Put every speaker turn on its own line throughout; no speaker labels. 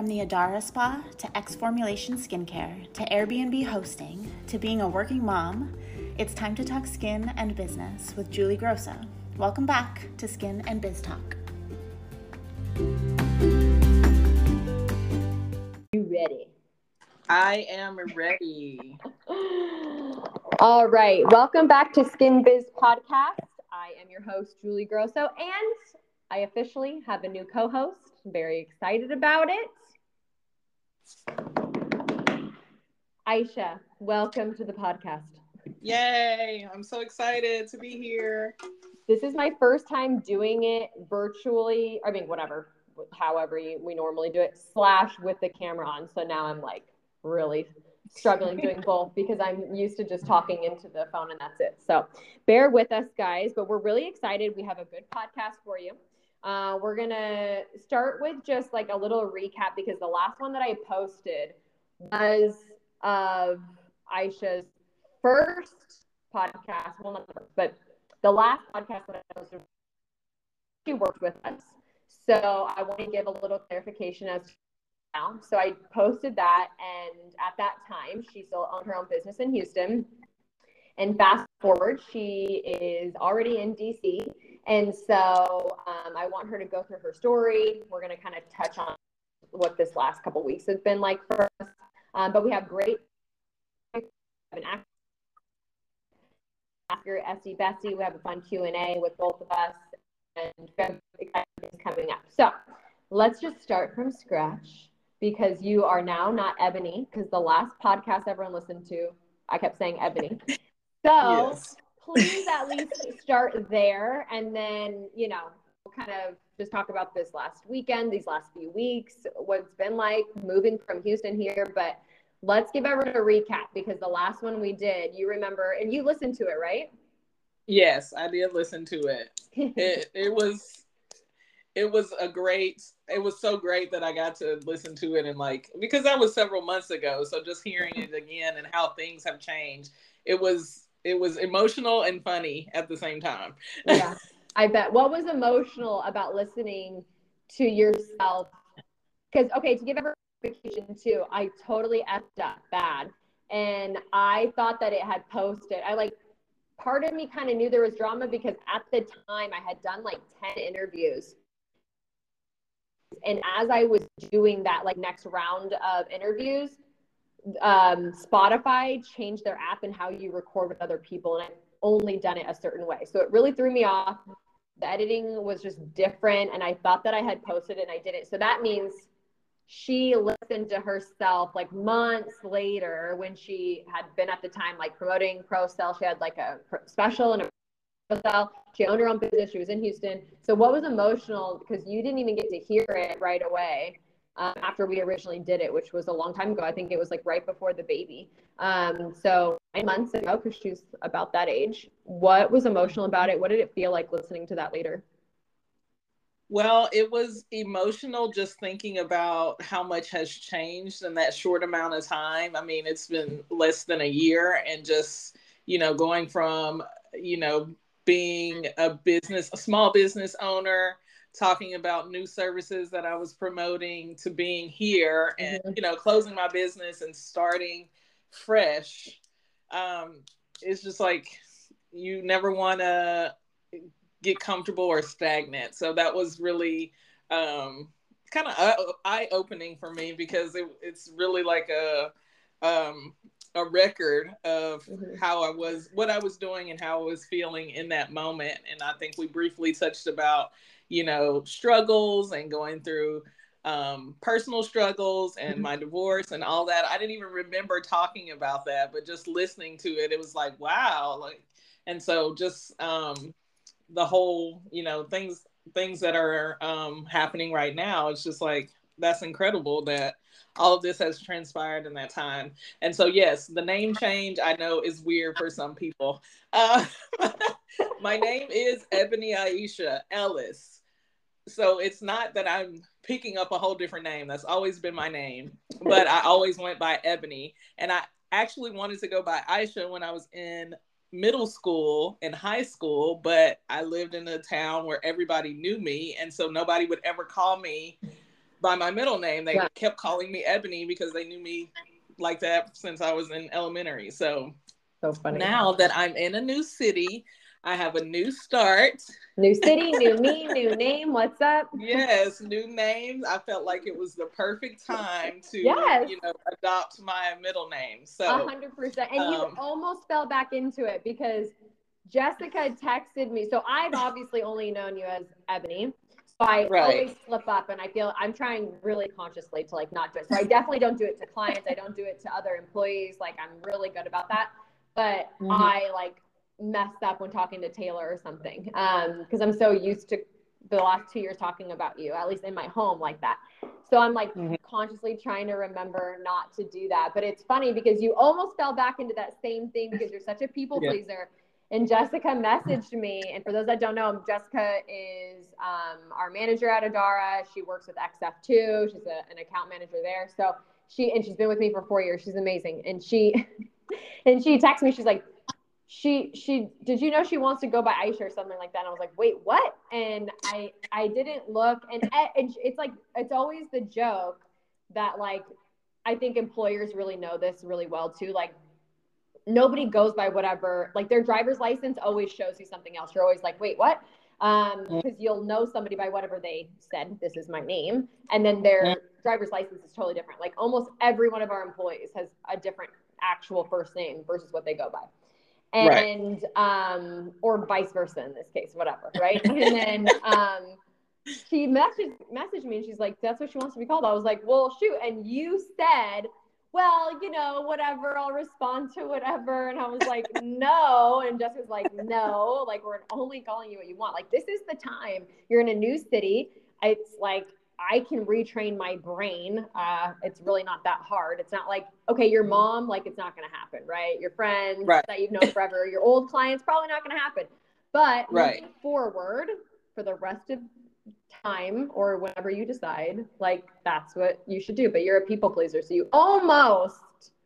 From the Adara Spa to X Formulation Skincare to Airbnb hosting to being a working mom, it's time to talk skin and business with Julie Grosso. Welcome back to Skin and Biz Talk.
You ready?
I am ready.
All right. Welcome back to Skin Biz Podcast. I am your host, Julie Grosso, and I officially have a new co host. Very excited about it. Aisha, welcome to the podcast.
Yay! I'm so excited to be here.
This is my first time doing it virtually. I mean, whatever, however you, we normally do it, slash with the camera on. So now I'm like really struggling doing both because I'm used to just talking into the phone and that's it. So bear with us, guys, but we're really excited. We have a good podcast for you. Uh, we're going to start with just like a little recap because the last one that I posted was of Aisha's first podcast. Well, not first, but the last podcast that I posted, she worked with us. So I want to give a little clarification as to now. So I posted that, and at that time, she still owned her own business in Houston. And fast forward, she is already in DC. And so um, I want her to go through her story. We're going to kind of touch on what this last couple weeks has been like for us. Um, but we have great an your Esty Bestie. We have a fun Q and A with both of us, and coming up. So let's just start from scratch because you are now not Ebony, because the last podcast everyone listened to, I kept saying Ebony. So yes. Please at least start there. And then, you know, we'll kind of just talk about this last weekend, these last few weeks, what it's been like moving from Houston here. But let's give everyone a recap because the last one we did, you remember, and you listened to it, right?
Yes, I did listen to it. it, it was it was a great it was so great that I got to listen to it and like because that was several months ago. So just hearing it again and how things have changed, it was it was emotional and funny at the same time.
yeah, I bet. What was emotional about listening to yourself? Because okay, to give everyone too, I totally effed up bad, and I thought that it had posted. I like part of me kind of knew there was drama because at the time I had done like 10 interviews and as I was doing that like next round of interviews, um, Spotify changed their app and how you record with other people, and I've only done it a certain way. So it really threw me off. The editing was just different, and I thought that I had posted and I didn't. So that means she listened to herself like months later when she had been at the time like promoting ProCell. She had like a special and a she owned her own business. She was in Houston. So what was emotional because you didn't even get to hear it right away um, after we originally did it, which was a long time ago. I think it was like right before the baby. Um, so nine months ago, because she's about that age. What was emotional about it? What did it feel like listening to that later?
Well, it was emotional just thinking about how much has changed in that short amount of time. I mean, it's been less than a year, and just, you know, going from, you know, being a business, a small business owner, talking about new services that I was promoting to being here and, mm-hmm. you know, closing my business and starting fresh. Um, it's just like you never want to get comfortable or stagnant. So that was really um, kind of eye opening for me because it, it's really like a um, a record of mm-hmm. how I was, what I was doing, and how I was feeling in that moment. And I think we briefly touched about, you know, struggles and going through um, personal struggles and mm-hmm. my divorce and all that. I didn't even remember talking about that, but just listening to it, it was like, wow, like, and so just um, the whole, you know, things things that are um, happening right now. It's just like that's incredible that all of this has transpired in that time. And so, yes, the name change I know is weird for some people. Uh, my name is Ebony Aisha Ellis. So it's not that I'm picking up a whole different name. That's always been my name, but I always went by Ebony. And I actually wanted to go by Aisha when I was in middle school and high school, but I lived in a town where everybody knew me. And so nobody would ever call me by my middle name. They
Yeah.
kept calling me Ebony because they knew me like that since I was in elementary. So
So funny.
now that I'm in a new city, I have a new start.
New city, new me, new name. What's up?
Yes, new names. I felt like it was the perfect time to,
Yes.
you know, adopt my middle name. So
hundred percent. And you
um,
almost fell back into it because Jessica texted me. So I've obviously only known you as Ebony. I
Right.
always slip up and I feel I'm trying really consciously to like not do it. So I definitely don't do it to clients. I don't do it to other employees. Like I'm really good about that. But
Mhm.
I like messed up when talking to Taylor or something. Um, because I'm so used to the last two years talking about you, at least in my home like that. So I'm like
Mhm.
consciously trying to remember not to do that. But it's funny because you almost fell back into that same thing because you're such a people
Yeah.
pleaser. And Jessica messaged me, and for those that don't know, Jessica is um, our manager at Adara. She works with XF2. She's a, an account manager there. So she and she's been with me for four years. She's amazing. And she and she texted me. She's like, she she did you know she wants to go by Aisha or something like that? And I was like, wait, what? And I I didn't look, and and it's like it's always the joke that like I think employers really know this really well too. Like nobody goes by whatever like their driver's license always shows you something else. You're always like, wait, what? Um, because you'll know somebody by whatever they said, this is my name, and then their driver's license is totally different. Like almost every one of our employees has a different actual first name versus what they go by.
Right.
And um, or vice versa in this case, whatever, right? and then um she messaged messaged me and she's like, That's what she wants to be called. I was like, Well, shoot. And you said, Well, you know, whatever, I'll respond to whatever. And I was like, No. And Jessica's like, No, like we're only calling you what you want. Like, this is the time. You're in a new city. It's like I can retrain my brain. Uh, it's really not that hard. It's not like, okay, your mom, like it's not going to happen, right? Your friends
Right.
that you've known forever, your old clients, probably not going to happen. But
Right.
moving forward for the rest of time or whenever you decide, like that's what you should do. But you're a people pleaser, so you almost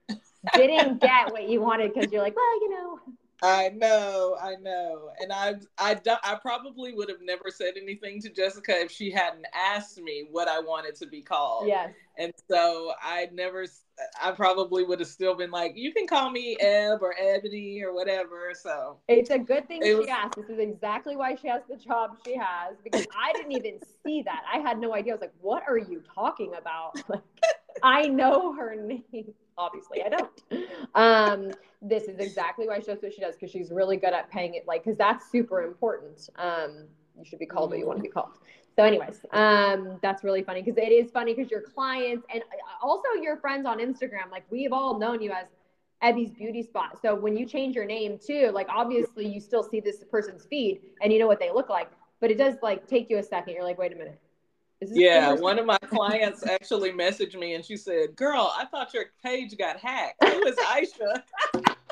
didn't get what you wanted because you're like, well, you know,
I know, I know, and I, I, do- I probably would have never said anything to Jessica if she hadn't asked me what I wanted to be called.
yes,
And so I never, I probably would have still been like, you can call me Eb or Ebony or whatever. So
it's a good thing she
was-
asked. This is exactly why she has the job she has because I didn't even see that. I had no idea. I was like, what are you talking about? Like, I know her name. Obviously, I don't. Um, this is exactly why she does what she does because she's really good at paying it. Like, because that's super important. Um, you should be called what you want to be called. So, anyways, um, that's really funny because it is funny because your clients and uh, also your friends on Instagram, like we've all known you as Ebby's Beauty Spot. So when you change your name too, like obviously you still see this person's feed and you know what they look like, but it does like take you a second. You're like, wait a minute. Is this the
yeah, one of my clients actually messaged me and she said, "Girl, I thought your page got hacked. Who is Aisha?"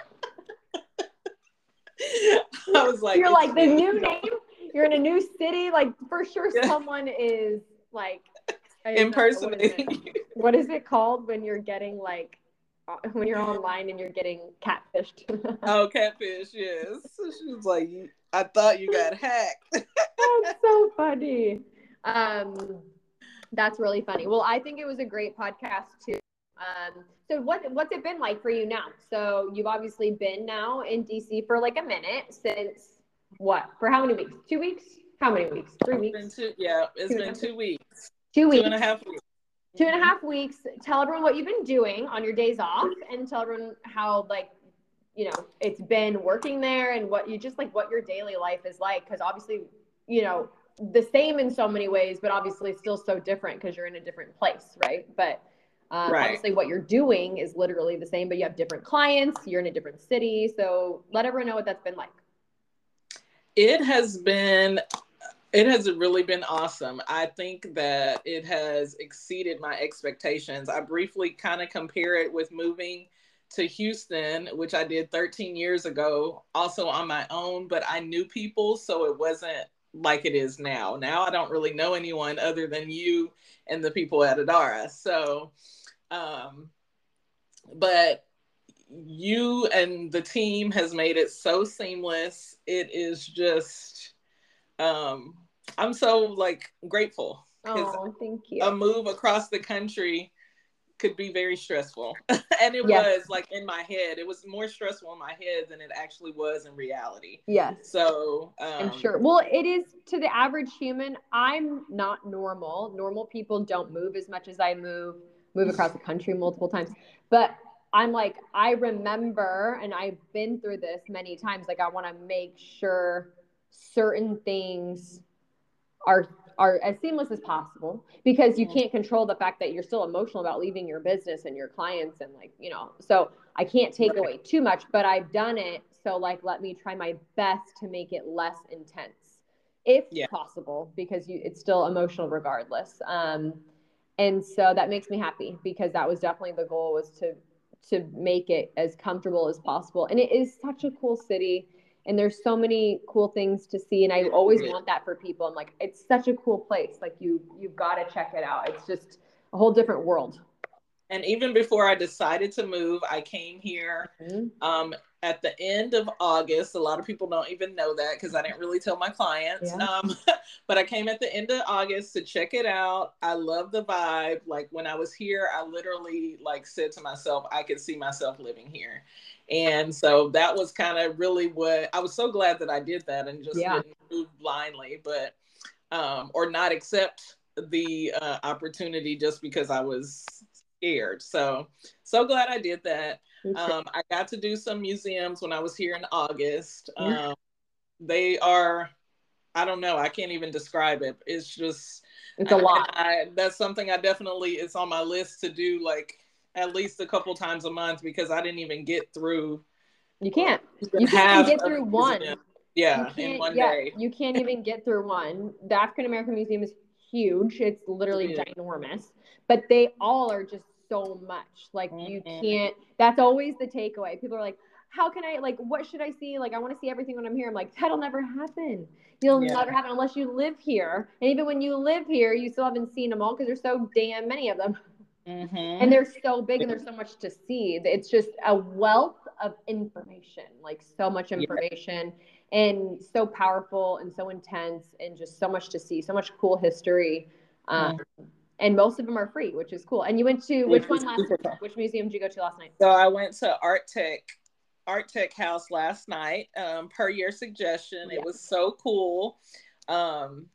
I was like,
You're like the new name. You're in a new city. Like for sure,
Yeah.
someone is like I don't know, what is it?
impersonating.
What is it called when you're getting like uh, when you're online and you're getting catfished?
oh, catfish. Yes. She was like, "I thought you got hacked."
that's so funny. Um, that's really funny. Well, I think it was a great podcast too. Um, so what what's it been like for you now? So you've obviously been now in DC for like a minute since what? For how many weeks? Two weeks? How many weeks? Three
It's been
weeks?
two, yeah, it's
Two
been two weeks,
Two
two
weeks.
and a half weeks.
Two and a half weeks. Tell everyone what you've been doing on your days off, and tell everyone how like you know it's been working there and what you just like what your daily life is like because obviously you know the same in so many ways but obviously still so different because you're in a different place right but um,
Right.
obviously what you're doing is literally the same but you have different clients you're in a different city so let everyone know what that's been like
It has been it has really been awesome. I think that it has exceeded my expectations. I briefly kind of compare it with moving to Houston, which I did 13 years ago, also on my own, but I knew people, so it wasn't like it is now. Now I don't really know anyone other than you and the people at Adara. So, um, but you and the team has made it so seamless. It is just, um, I'm so like grateful.
Oh, thank you.
A move across the country could be very stressful. and it yes. was like in my head, it was more stressful in my head than it actually was in reality.
Yes.
So um,
I'm sure. Well, it is to the average human. I'm not normal. Normal people don't move as much as I move, move across the country multiple times. But I'm like, I remember, and I've been through this many times. Like, I want to make sure certain things are are as seamless as possible because you can't control the fact that you're still emotional about leaving your business and your clients and like you know so i can't take away too much but i've done it. So like let me try my best to make it less intense if yeah. possible because you it's still emotional regardless. Um and so that makes me happy because that was definitely the goal was to to make it as comfortable as possible. And it is such a cool city and there's so many cool things to see and i always want that for people. I'm like it's such a cool place. Like you you've got to check it out. It's just a whole different world.
And even before i decided to move i came here mm-hmm. um, at the end of august a lot of people don't even know that because i didn't really tell my clients yeah. um, but i came at the end of august to check it out i love the vibe like when i was here i literally like said to myself i could see myself living here and so that was kind of really what I was so glad that I did that and just yeah. didn't move blindly, but um, or not accept the uh, opportunity just because I was scared. So so glad I did that. Um, I got to do some museums when I was here in August. Um, they are, I don't know, I can't even describe it. It's just
it's a lot.
I, I, that's something I definitely is on my list to do. Like at least a couple times a month because I didn't even get through.
You can't. You can't get through one.
Yeah, in one yeah, day.
You can't even get through one. The African American Museum is huge. It's literally yeah. ginormous. But they all are just so much. Like mm-hmm. you can't. That's always the takeaway. People are like, "How can I? Like, what should I see? Like, I want to see everything when I'm here." I'm like, that'll never happen. You'll yeah. never happen unless you live here. And even when you live here, you still haven't seen them all because there's so damn many of them. Mm-hmm. And they're so big and there's so much to see. It's just a wealth of information, like so much information yeah. and so powerful and so intense and just so much to see, so much cool history. Um, mm-hmm. And most of them are free, which is cool. And you went to which one last night? Which museum did you go to last night?
So I went to Art Tech, ARTECHOUSE last night, um, per your suggestion. Yeah. It was so cool. Um,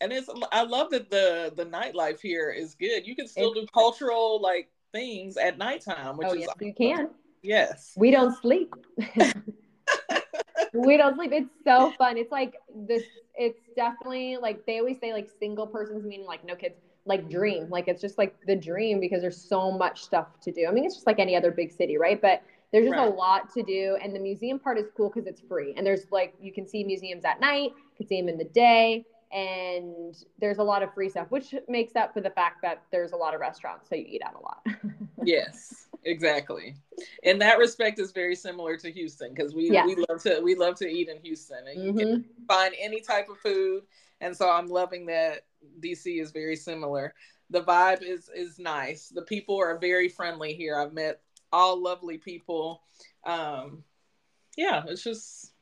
and it's I love that the the nightlife here is good. You can still do cultural like things at nighttime, which
oh,
is
yes, you can.
Yes,
we don't sleep. we don't sleep. It's so fun. It's like this. It's definitely like they always say like single persons meaning like no kids like dream like it's just like the dream because there's so much stuff to do i mean it's just like any other big city right but there's just right. a lot to do and the museum part is cool because it's free and there's like you can see museums at night you can see them in the day and there's a lot of free stuff, which makes up for the fact that there's a lot of restaurants, so you eat out a lot.
yes, exactly. In that respect, is very similar to Houston because we yes. we love to we love to eat in Houston, and mm-hmm. you can mm-hmm. find any type of food. And so I'm loving that DC is very similar. The vibe is is nice. The people are very friendly here. I've met all lovely people. Um, yeah, it's just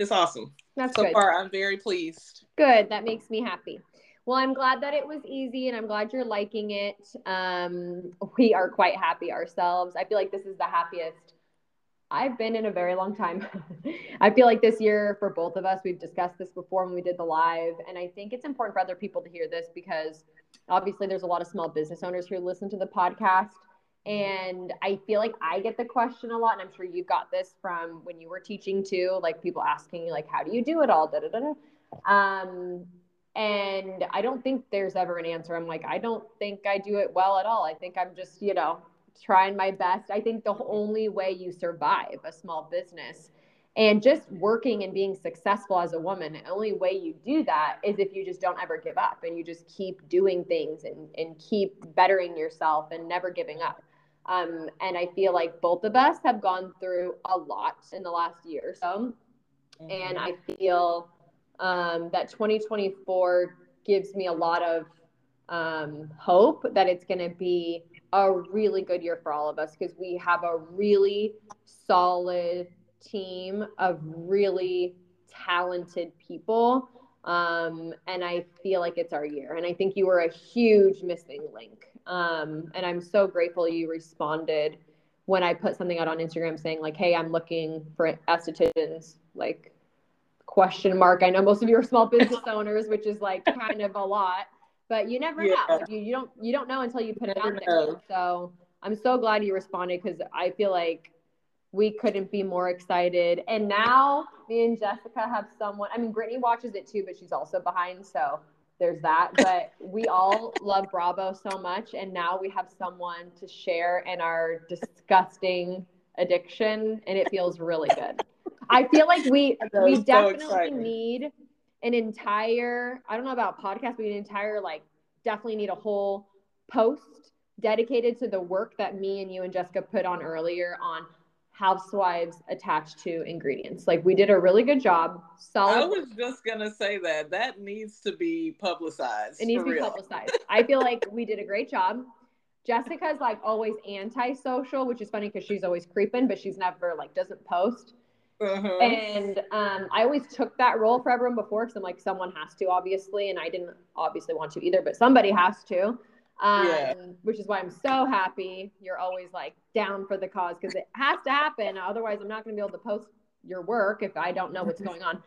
it's awesome.
That's
so
good.
far. I'm very pleased.
Good. That makes me happy. Well, I'm glad that it was easy and I'm glad you're liking it. Um, we are quite happy ourselves. I feel like this is the happiest I've been in a very long time. I feel like this year for both of us, we've discussed this before when we did the live. And I think it's important for other people to hear this because obviously there's a lot of small business owners who listen to the podcast. And I feel like I get the question a lot, and I'm sure you've got this from when you were teaching too, like people asking you, like, how do you do it all? Da, da, da, da. Um, and I don't think there's ever an answer. I'm like, I don't think I do it well at all. I think I'm just, you know, trying my best. I think the only way you survive a small business and just working and being successful as a woman, the only way you do that is if you just don't ever give up and you just keep doing things and, and keep bettering yourself and never giving up. Um, and I feel like both of us have gone through a lot in the last year or so. Mm-hmm. And I feel um, that 2024 gives me a lot of um, hope that it's going to be a really good year for all of us because we have a really solid team of really talented people Um, and I feel like it's our year. And I think you were a huge missing link. Um, and I'm so grateful you responded when I put something out on Instagram saying like, "Hey, I'm looking for estheticians." Like, question mark. I know most of you are small business owners, which is like kind of a lot, but you never yeah. know. Like, you, you don't you don't know until you put it out there. So I'm so glad you responded because I feel like we couldn't be more excited. And now me and Jessica have someone. I mean, Brittany watches it too, but she's also behind, so there's that. But we all love Bravo so much, and now we have someone to share in our disgusting addiction, and it feels really good. I feel like we we definitely so need an entire. I don't know about podcast, but an entire like definitely need a whole post dedicated to the work that me and you and Jessica put on earlier on housewives attached to ingredients. Like we did a really good job.
Solid. I was just gonna say that that needs to be publicized.
It needs to be real. publicized. I feel like we did a great job. Jessica's like always anti-social, which is funny because she's always creeping, but she's never like doesn't post. Uh-huh. And um, I always took that role for everyone before because I'm like someone has to obviously, and I didn't obviously want to either, but somebody has to. Um, yeah. which is why I'm so happy you're always like down for the cause because it has to happen. Otherwise, I'm not going to be able to post your work if I don't know what's going on.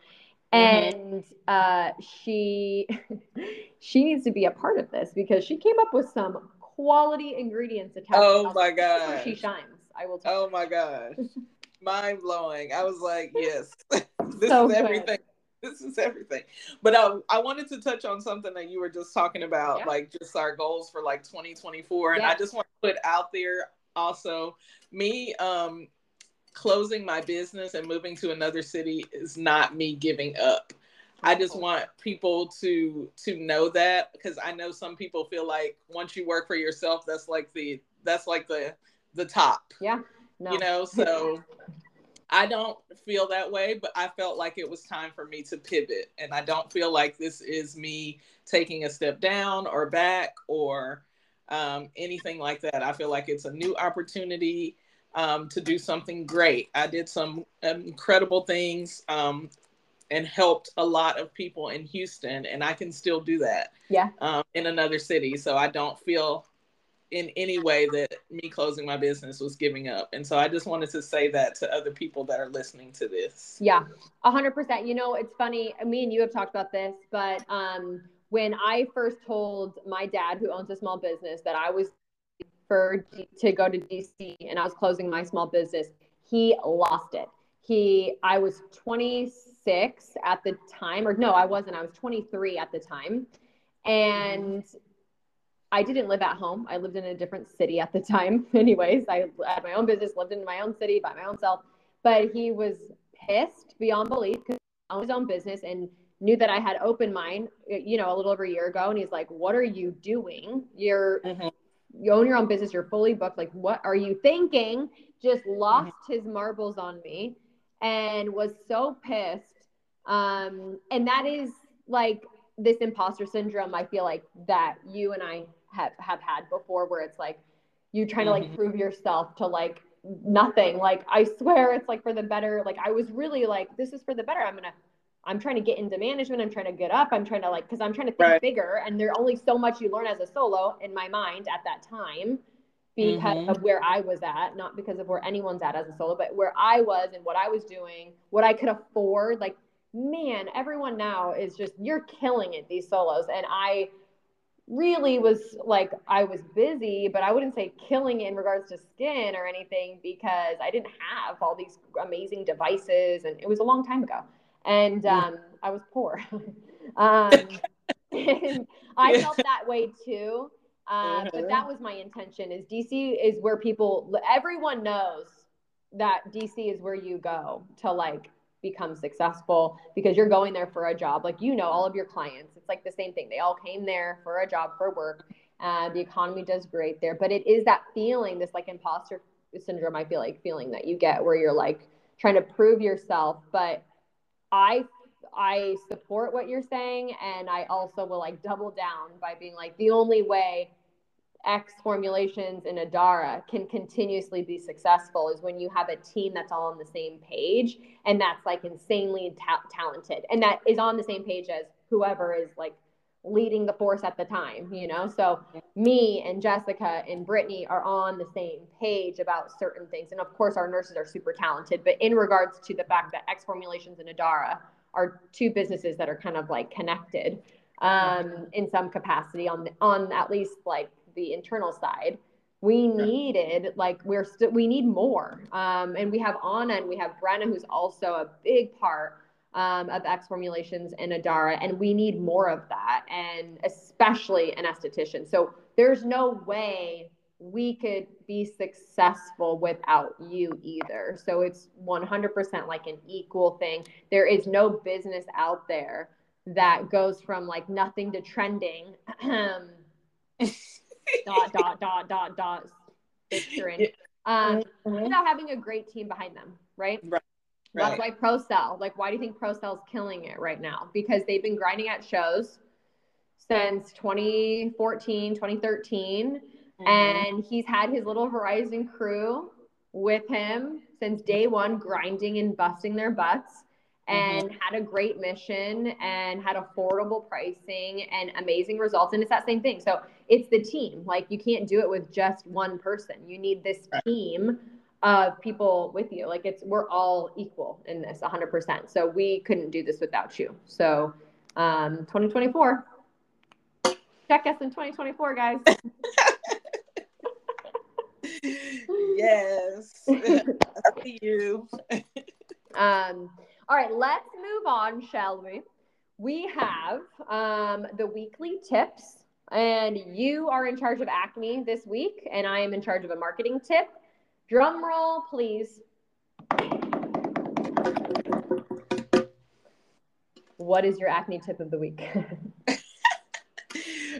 Mm-hmm. And uh, she she needs to be a part of this because she came up with some quality ingredients attached.
Oh my god,
she shines. I will.
oh you. my gosh, mind blowing. I was like, yes, this so is everything this is everything. But um, I wanted to touch on something that you were just talking about, yeah. like just our goals for like 2024. And I just want to put out there also me um, closing my business and moving to another city is not me giving up. I just want people to to know that because I know some people feel like once you work for yourself, that's like the that's like the the top.
Yeah.
No. You know, so I don't feel that way, but I felt like it was time for me to pivot. And I don't feel like this is me taking a step down or back or um, anything like that. I feel like it's a new opportunity um, to do something great. I did some incredible things um, and helped a lot of people in Houston, and I can still do that.
Yeah.
Um, in another city, so I don't feel in any way that me closing my business was giving up. And so I just wanted to say that to other people that are listening to this.
Yeah, 100%. You know, it's funny. Me and you have talked about this, but um, when I first told my dad, who owns a small business, that I was for to go to DC and I was closing my small business, he lost it. He, I was 26 at the time, or no, I wasn't. I was 23 at the time. And I didn't live at home. I lived in a different city at the time. Anyways, I had my own business, lived in my own city by my own self. But he was pissed beyond belief because I owned his own business and knew that I had opened mine, you know, a little over a year ago. And he's like, "What are you doing? You're mm-hmm. you own your own business. You're fully booked. Like, what are you thinking?" Just lost mm-hmm. his marbles on me and was so pissed. Um, and that is like this imposter syndrome. I feel like that you and I have have had before where it's like you trying to like mm-hmm. prove yourself to like nothing. Like i swear it's like for the better. Like i was really like this is for the better. I'm gonna i'm trying to get into management. I'm trying to get up. I'm trying to like because i'm trying to think right. bigger and there's only so much you learn as a solo in my mind at that time because mm-hmm. of where i was at not because of where anyone's at as a solo but where i was and what i was doing what i could afford. Like man everyone now is just you're killing it these solos. And i really was like I was busy, but I wouldn't say killing in regards to skin or anything because I didn't have all these amazing devices, and it was a long time ago, and um, I was poor. um, I felt that way too. Uh, but that was my intention. Is DC is where people, everyone knows that DC is where you go to like become successful because you're going there for a job. Like, you know, all of your clients, it's like the same thing. They all came there for a job, for work. Uh, the economy does great there. But it is that feeling, this like imposter syndrome, I feel like feeling that you get where you're like trying to prove yourself. But I, I support what you're saying. And I also will like double down by being like, the only way X formulations in Adara can continuously be successful is when you have a team that's all on the same page and that's like insanely ta- talented and that is on the same page as whoever is like leading the force at the time, you know? So me and Jessica and Brittany are on the same page about certain things. And of course, our nurses are super talented. But in regards to the fact that X Formulations and Adara are two businesses that are kind of like connected um, in some capacity on on at least like the internal side. We needed like we're still we need more, um, and we have Anna and we have Brenna, who's also a big part um, of X formulations and Adara, and we need more of that, and especially an esthetician. So there's no way we could be successful without you either. So it's 100% like an equal thing. There is no business out there that goes from like nothing to trending. dot dot dot dot dot picturing um, mm-hmm. without having a great team behind them, right?
Right.
That's why ProCell, like, why do you think Pro ProCell's killing it right now? Because they've been grinding at shows since 2014, 2013. Mm-hmm. And he's had his little Horizon crew with him since day one, grinding and busting their butts and mm-hmm. had a great mission and had affordable pricing and amazing results. And it's that same thing. So it's the team. Like you can't do it with just one person. You need this team of people with you. Like it's we're all equal in this 100%. So we couldn't do this without you. So um 2024 check us in 2024 guys.
yes. I see you.
um all right, let's move on, shall we? We have um, the weekly tips, and you are in charge of acne this week, and I am in charge of a marketing tip. Drum roll, please. What is your acne tip of the week?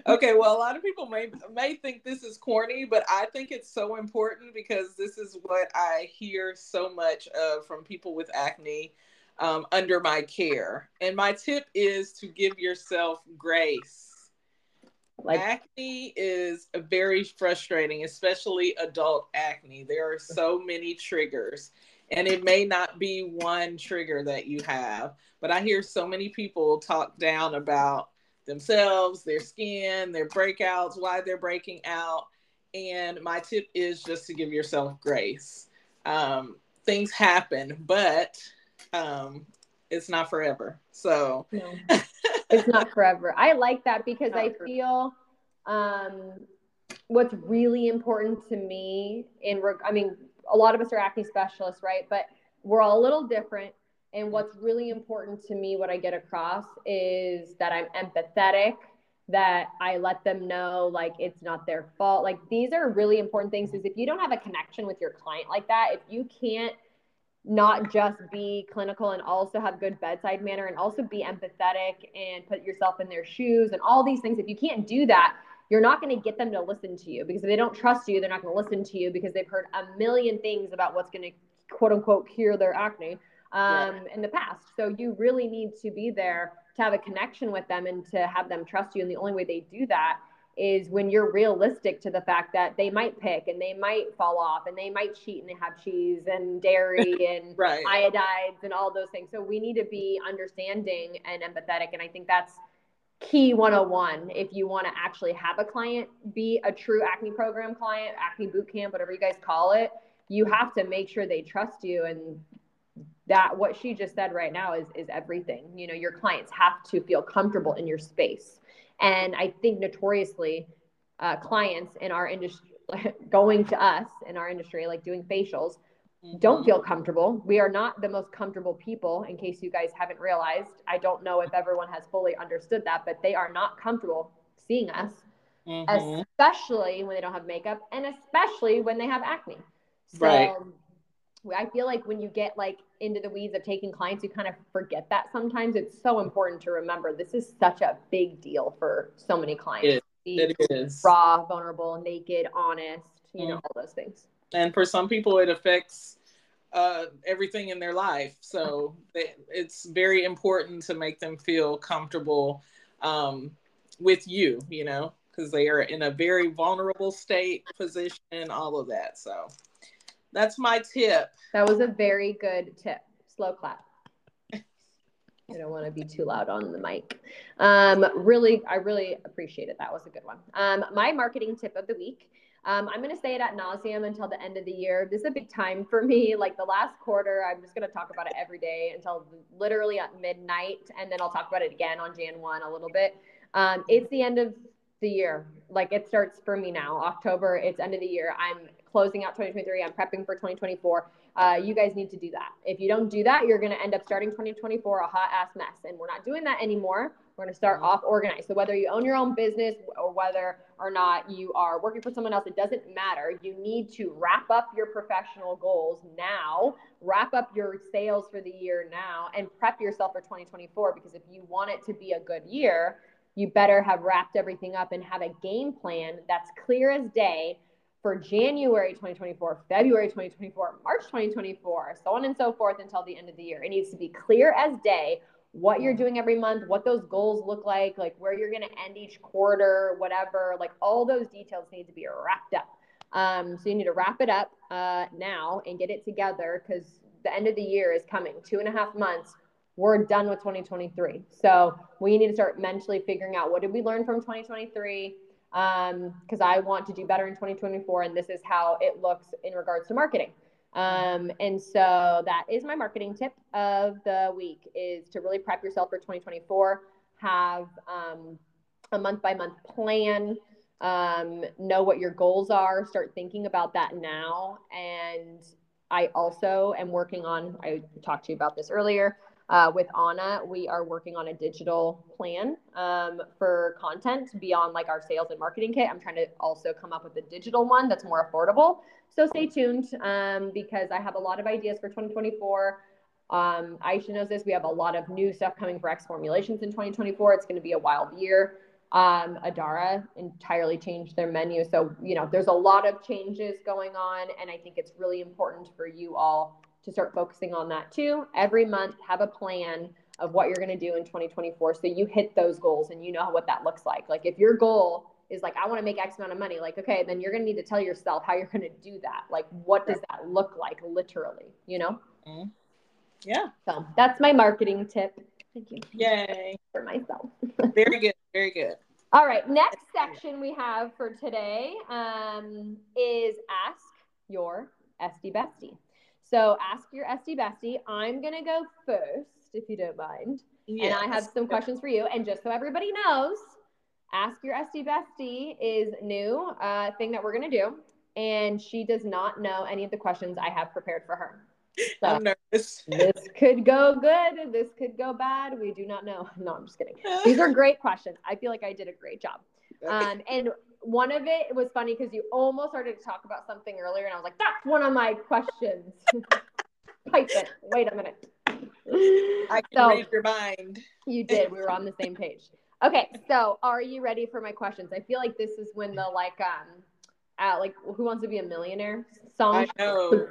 okay, well, a lot of people may may think this is corny, but I think it's so important because this is what I hear so much of from people with acne um, under my care. And my tip is to give yourself grace. Like acne is very frustrating, especially adult acne. There are so many triggers, and it may not be one trigger that you have, but I hear so many people talk down about themselves, their skin, their breakouts, why they're breaking out. And my tip is just to give yourself grace. Um, things happen, but um, it's not forever. So no,
it's not forever. I like that because I feel um, what's really important to me in, I mean, a lot of us are acne specialists, right? But we're all a little different. And what's really important to me, what I get across is that I'm empathetic, that I let them know like it's not their fault. Like these are really important things is if you don't have a connection with your client like that, if you can't not just be clinical and also have good bedside manner and also be empathetic and put yourself in their shoes and all these things. If you can't do that, you're not going to get them to listen to you because if they don't trust you, they're not going to listen to you because they've heard a million things about what's going to quote unquote cure their acne um, yeah. in the past. So you really need to be there to have a connection with them and to have them trust you. And the only way they do that is when you're realistic to the fact that they might pick and they might fall off and they might cheat and they have cheese and dairy and right. iodides and all those things. So we need to be understanding and empathetic. And I think that's key 101 if you want to actually have a client be a true acne program client, acne boot camp, whatever you guys call it. You have to make sure they trust you and that what she just said right now is is everything. You know, your clients have to feel comfortable in your space and I think notoriously, uh, clients in our industry, going to us in our industry, like doing facials, mm-hmm. don't feel comfortable. We are not the most comfortable people, in case you guys haven't realized. I don't know if everyone has fully understood that, but they are not comfortable seeing us, mm-hmm. especially when they don't have makeup and especially when they have acne. So, right. I feel like when you get like into the weeds of taking clients, you kind of forget that sometimes. It's so important to remember this is such a big deal for so many clients.
It, it is
raw, vulnerable, naked, honest, you mm. know, all those things.
And for some people, it affects uh, everything in their life. So it's very important to make them feel comfortable um, with you, you know, because they are in a very vulnerable state, position, all of that. So that's my tip.
That was a very good tip. Slow clap. I don't want to be too loud on the mic. Um, really, I really appreciate it. That was a good one. Um, my marketing tip of the week. Um, I'm going to say it at nauseum until the end of the year. This is a big time for me. Like the last quarter, I'm just going to talk about it every day until literally at midnight, and then I'll talk about it again on Jan 1 a little bit. Um, it's the end of the year. Like it starts for me now. October, it's end of the year. I'm closing out 2023. I'm prepping for 2024. Uh, you guys need to do that. If you don't do that, you're going to end up starting 2024 a hot ass mess. And we're not doing that anymore. We're going to start off organized. So whether you own your own business or whether or not you are working for someone else, it doesn't matter. You need to wrap up your professional goals now, wrap up your sales for the year now, and prep yourself for 2024. Because if you want it to be a good year, you better have wrapped everything up and have a game plan that's clear as day for January 2024, February 2024, March 2024, so on and so forth until the end of the year. It needs to be clear as day what you're doing every month, what those goals look like, like where you're going to end each quarter, whatever. Like all those details need to be wrapped up. Um, so you need to wrap it up uh, now and get it together because the end of the year is coming. Two and a half months. We're done with 2023. So we need to start mentally figuring out what did we learn from 2023 because um, I want to do better in 2024, and this is how it looks in regards to marketing. Um, and so that is my marketing tip of the week: is to really prep yourself for 2024. Have um, a month by month plan. Um, know what your goals are. Start thinking about that now. And I also am working on. I talked to you about this earlier uh, with Anna, we are working on a digital plan um, for content beyond like our sales and marketing kit. I'm trying to also come up with a digital one that's more affordable. So stay tuned um, because I have a lot of ideas for 2024. Um, Aisha knows this. We have a lot of new stuff coming for X formulations in 2024. It's going to be a wild year. Um, Adara entirely changed their menu. So, you know, there's a lot of changes going on. And I think it's really important for you all to start focusing on that too. Every month, have a plan of what you're going to do in 2024 so you hit those goals and you know what that looks like. Like if your goal is like I want to make X amount of money, like okay, then you're going to need to tell yourself how you're going to do that. Like what does that look like literally, you know?
Mm-hmm. Yeah.
So, that's my marketing tip.
Thank you. Yay.
For myself.
very good. Very good.
All right, next section we have for today um, is ask your Esty bestie. So ask your Esty bestie. I'm gonna go first, if you don't mind. Yes. And I have some questions for you. And just so everybody knows, ask your Esty bestie is new uh, thing that we're gonna do, and she does not know any of the questions I have prepared for her.
So I'm nervous.
this could go good. This could go bad. We do not know. No, I'm just kidding. These are great questions. I feel like I did a great job. Um, and one of it was funny because you almost started to talk about something earlier, and I was like, "That's one of my questions." Pipe it. Wait a minute.
I can so, read your mind.
You did. We were on the same page. Okay, so are you ready for my questions? I feel like this is when the like um, uh, like Who Wants to Be a Millionaire song.
I know.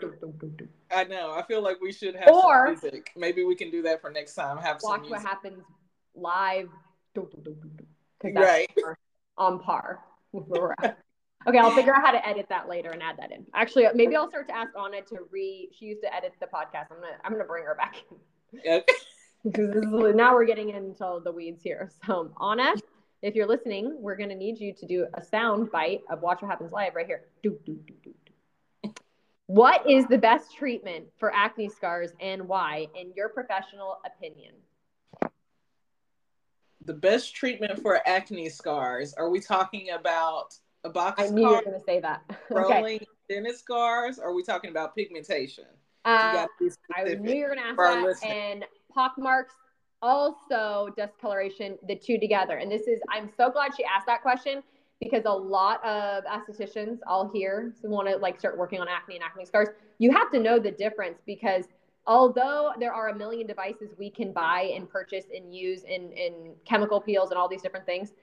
I know. I feel like we should have or, some music. Maybe we can do that for next time. Have
watch what happens live.
Right.
On par okay, I'll figure out how to edit that later and add that in. Actually, maybe I'll start to ask Anna to re. She used to edit the podcast. I'm gonna I'm gonna bring her back.
Okay.
because now we're getting into the weeds here. So Anna, if you're listening, we're gonna need you to do a sound bite of Watch What Happens Live right here. Do, do, do, do, do. What is the best treatment for acne scars and why, in your professional opinion?
The best treatment for acne scars. Are we talking about a box?
I knew you were going to say that.
rolling okay. scars? Or are we talking about pigmentation?
Uh, I knew you were going to ask that. Listening. And pock marks, also discoloration, the two together. And this is, I'm so glad she asked that question because a lot of estheticians I'll hear want to like start working on acne and acne scars. You have to know the difference because although there are a million devices we can buy and purchase and use in, in chemical peels and all these different things,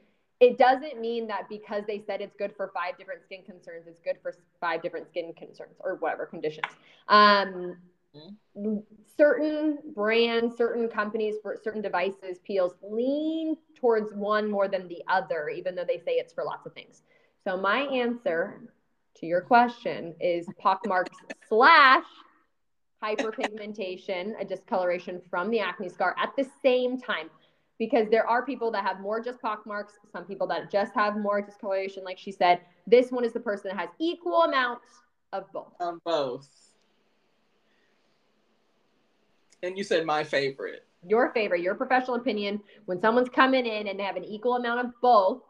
it doesn't mean that because they said it's good for five different skin concerns, it's good for five different skin concerns or whatever conditions. Um, mm-hmm. Certain brands, certain companies for certain devices, peels lean towards one more than the other, even though they say it's for lots of things. So my answer to your question is pockmarks slash hyperpigmentation, a discoloration from the acne scar at the same time. Because there are people that have more just pock marks, some people that just have more discoloration, like she said. This one is the person that has equal amounts of both.
Of both. And you said my favorite.
Your favorite, your professional opinion, when someone's coming in and they have an equal amount of both,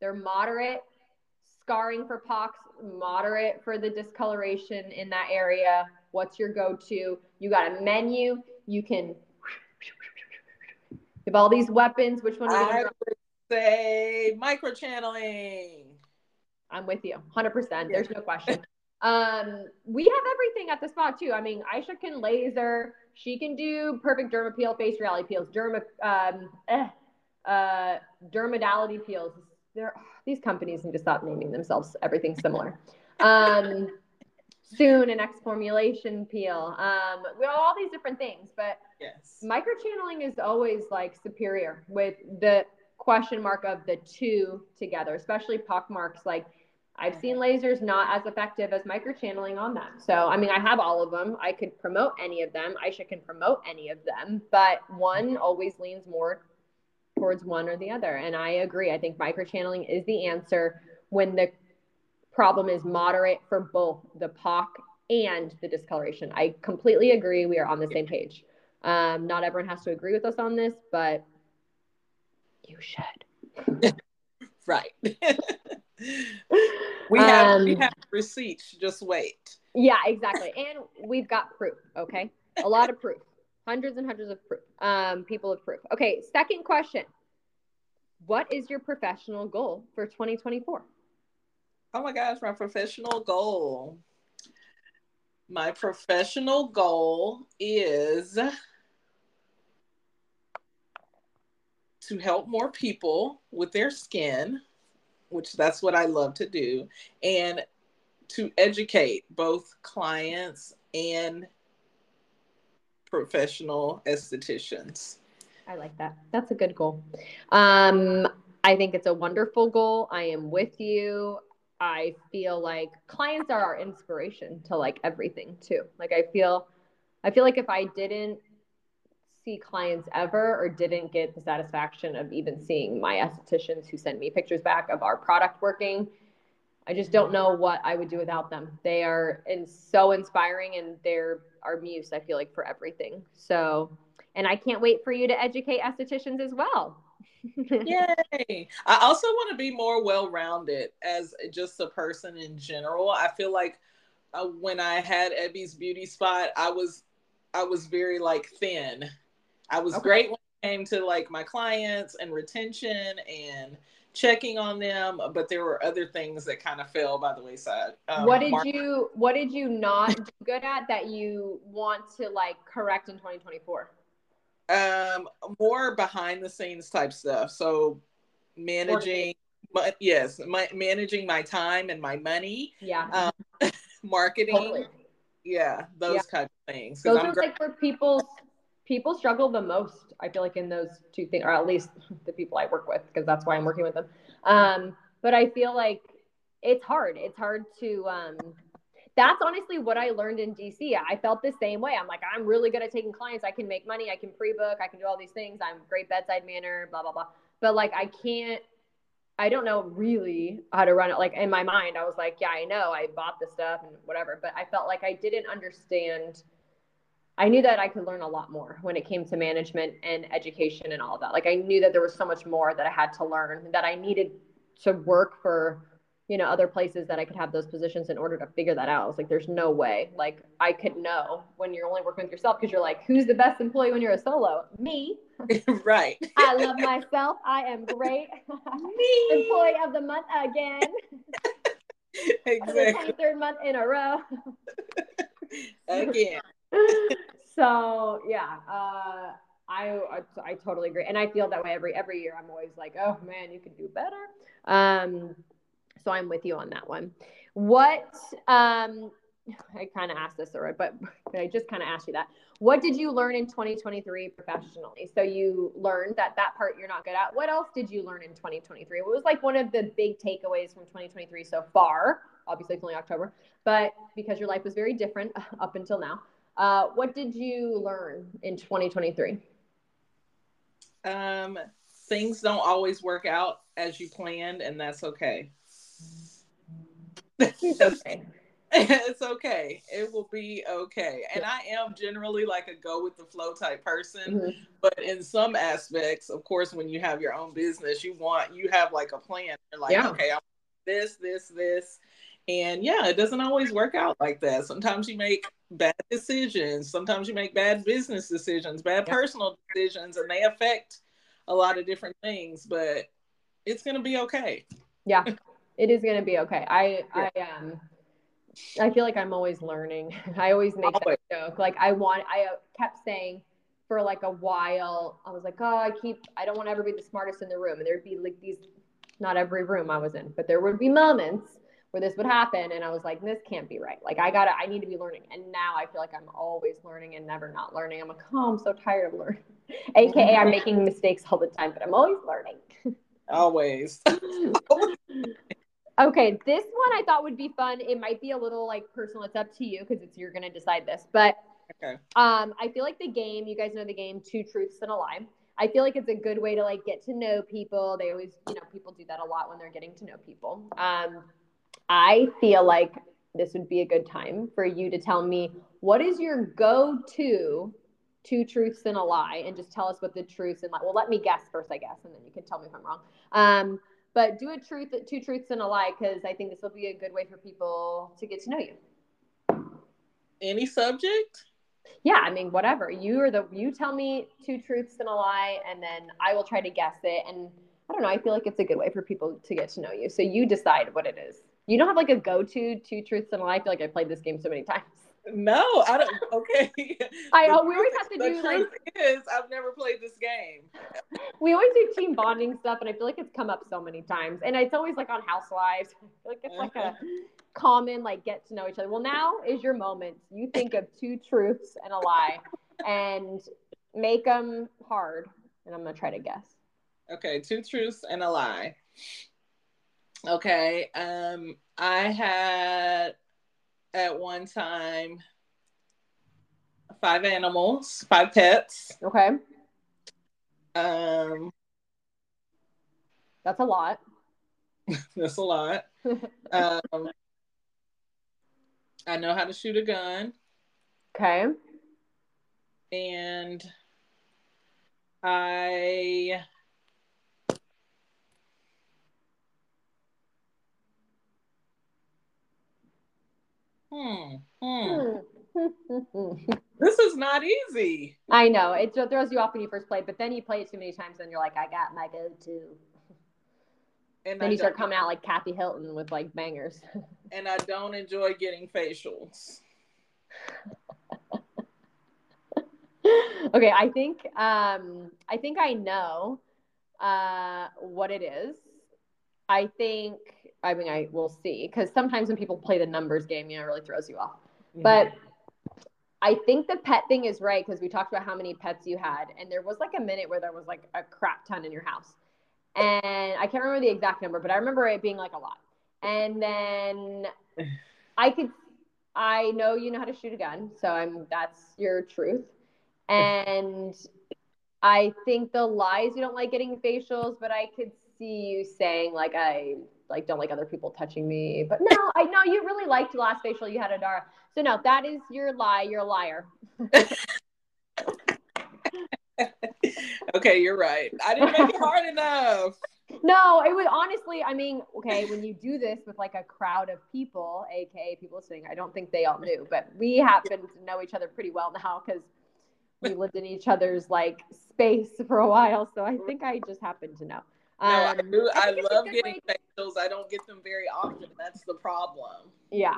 they're moderate scarring for pox, moderate for the discoloration in that area. What's your go-to? You got a menu. You can have all these weapons. Which one?
I would say micro channeling.
I'm with you, hundred percent. There's no question. um, we have everything at the spot too. I mean, Aisha can laser. She can do perfect derma peel, face reality peels, derma, um, eh, uh, dermadality peels. There, these companies need to stop naming themselves everything similar. Um, soon an X formulation peel. Um, we all these different things, but
yes,
microchanneling is always like superior with the question mark of the two together, especially pock marks. Like I've seen lasers not as effective as microchanneling on them. So I mean, I have all of them. I could promote any of them. Aisha can promote any of them, but one always leans more towards one or the other. And I agree. I think microchanneling is the answer when the problem is moderate for both the POC and the discoloration. I completely agree. We are on the same page. Um, not everyone has to agree with us on this, but you should.
right. we have um, we have receipts. Just wait.
Yeah, exactly. And we've got proof. Okay, a lot of proof hundreds and hundreds of proof, um, people of proof. Okay, second question. What is your professional goal for 2024?
Oh my gosh, my professional goal. My professional goal is to help more people with their skin, which that's what I love to do, and to educate both clients and professional estheticians.
I like that. That's a good goal. Um, I think it's a wonderful goal. I am with you. I feel like clients are our inspiration to like everything too. Like I feel I feel like if I didn't see clients ever or didn't get the satisfaction of even seeing my estheticians who send me pictures back of our product working, I just don't know what I would do without them. They are and so inspiring and they're our muse, I feel like, for everything. So, and I can't wait for you to educate estheticians as well.
Yay! I also want to be more well rounded as just a person in general. I feel like uh, when I had Ebby's beauty spot, I was I was very like thin. I was okay. great when it came to like my clients and retention and checking on them, but there were other things that kind of fell by the wayside.
Um, what did Mark- you What did you not do good at that you want to like correct in 2024?
Um, more behind the scenes type stuff. So managing, my, yes, my, managing my time and my money.
Yeah.
Um, marketing. Totally. Yeah, those yeah. kind of things.
Those I'm are like where people people struggle the most i feel like in those two things or at least the people i work with because that's why i'm working with them um, but i feel like it's hard it's hard to um, that's honestly what i learned in dc i felt the same way. I'm like i'm really good at taking clients. I can make money. I can pre-book. I can do all these things. I'm great bedside manner blah blah blah. But like i can't I don't know really how to run it. Like in my mind, I was like, yeah, I know. I bought the stuff and whatever, but I felt like I didn't understand I knew that I could learn a lot more when it came to management and education and all of that. Like I knew that there was so much more that I had to learn that I needed to work for, you know, other places that I could have those positions in order to figure that out. I was like, there's no way. Like I could know when you're only working with yourself because you're like, who's the best employee when you're a solo? Me.
right.
I love myself. I am great. Me. employee of the month again.
exactly.
Third month in a row.
again.
so yeah, uh, I, I, I totally agree, and I feel that way every every year. I'm always like, oh man, you could do better. Um, so I'm with you on that one. What um, I kind of asked this already, but I just kind of asked you that. What did you learn in 2023 professionally? So you learned that that part you're not good at. What else did you learn in 2023? What was like one of the big takeaways from 2023 so far? Obviously, it's only October, but because your life was very different up until now. Uh, what did you learn in 2023?
Um, things don't always work out as you planned, and that's okay.
Okay.
it's okay. It will be okay. And I am generally like a go with the flow type person,
Mhm.
but in some aspects, of course, when you have your own business, you want you have like a plan. You're like,
Yeah.
okay, I'm this, this, this. And yeah, it doesn't always work out like that. Sometimes you make bad decisions. Sometimes you make bad business decisions, bad
Yeah.
personal decisions, and they affect a lot of different things, but it's gonna be okay.
Yeah, it is gonna be okay. I I um I feel like I'm always learning. I always make
Always.
that joke. Like I want I uh, kept saying for like a while, I was like, oh, I keep I don't want to ever be the smartest in the room. And there'd be like these not every room I was in, but there would be moments where this would happen and I was like, this can't be right. Like I gotta I need to be learning. And now I feel like I'm always learning and never not learning. I'm like, oh, I'm so tired of learning. AKA I'm making mistakes all the time, but I'm always learning.
Always.
Okay, this one I thought would be fun. It might be a little like personal. It's up to you because it's you're gonna decide this. But
Okay.
um, I feel like the game. You guys know the game, Two Truths and a Lie. I feel like it's a good way to like get to know people. They always, you know, people do that a lot when they're getting to know people. Um, I feel like this would be a good time for you to tell me what is your go-to two truths and a lie, and just tell us what the truths and lie. Well, let me guess first, I guess, and then you can tell me if I'm wrong. Um, but do a truth, two truths and a lie, because I think this will be a good way for people to get to know you.
Any subject?
Yeah, I mean, whatever. You are the you tell me two truths and a lie, and then I will try to guess it. And I don't know. I feel like it's a good way for people to get to know you. So you decide what it is. You don't have like a go-to two truths and a lie. I feel like I played this game so many times.
No, I don't. Okay.
I we always have to do like
is, I've never played this game.
we always do team bonding stuff, and I feel like it's come up so many times. And it's always like on Housewives. I feel like it's like a common like get to know each other. Well, now is your moment. You think of two truths and a lie, and make them hard. And I'm gonna try to guess.
Okay, two truths and a lie. Okay, um, I had at one time five animals, five pets.
Okay,
Um,
that's a lot.
that's a lot. Um, I know how to shoot a gun,
Okay,
and I hmm, hmm. This is not easy.
I know it throws you off when you first play, but then you play it too many times, and you're like, I got my go-to.
And
Then
I
you start coming out like Kathy Hilton with like bangers.
and I don't enjoy getting facials.
okay, I think um, I think I know uh, what it is. I think I mean I will see because sometimes when people play the numbers game, you know, it really throws you off. But I think the pet thing is right because we talked about how many pets you had, and there was like a minute where there was like a crap ton in your house, and I can't remember the exact number, but I remember it being like a lot. And then I could, I know you know how to shoot a gun, so I'm that's your truth, and I think the lies you don't like getting facials, but I could see you saying like I like don't like other people touching me, but no, I know you really liked the last facial you had at Adara. So no, that is your lie. You're a liar.
okay, you're right. I didn't make it hard enough.
No, it was honestly, I mean, okay, when you do this with like a crowd of people, aka people listening, I don't think they all knew, but we happen to know each other pretty well now because we lived in each other's like space for a while. So I think I just happened to know.
No, I
Um,
do. I,
a
love getting
way-
facials. I don't get them very often. That's the problem.
Yeah.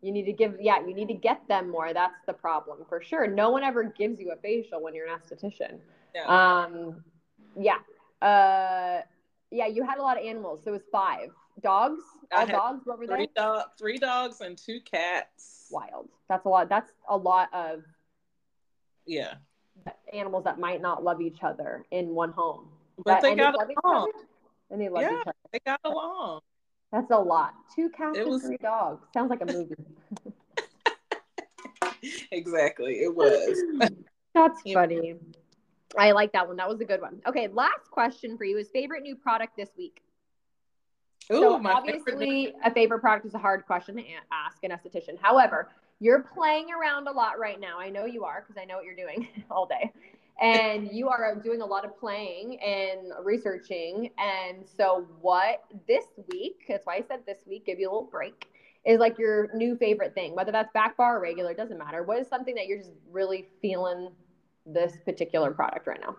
You need to give, yeah, you need to get them more. That's the problem for sure. No one ever gives you a facial when you're an esthetician.
Yeah.
Um, yeah. Uh, yeah, you had a lot of animals. So it was five dogs.
I
All
had
dogs. What were
three,
they?
dog, three dogs and two cats.
Wild. That's a lot. That's a lot of
Yeah,
animals that might not love each other in one home.
But they got along.
And they love
Yeah.
each other.
They got along.
That's a lot. Two cats
It
and
was-
three dogs. Sounds like a movie.
exactly. It was.
That's funny. I like that one. That was a good one. Okay, last question for you is favorite new product this week.
Ooh,
so
my
obviously,
favorite-
a favorite product is a hard question to ask an esthetician. However, you're playing around a lot right now. I know you are because I know what you're doing all day, and you are doing a lot of playing and researching. And so, what this week? That's why I said this week. Give you a little break. Is like your new favorite thing, whether that's back bar or regular, doesn't matter. What is something that you're just really feeling this particular product right now?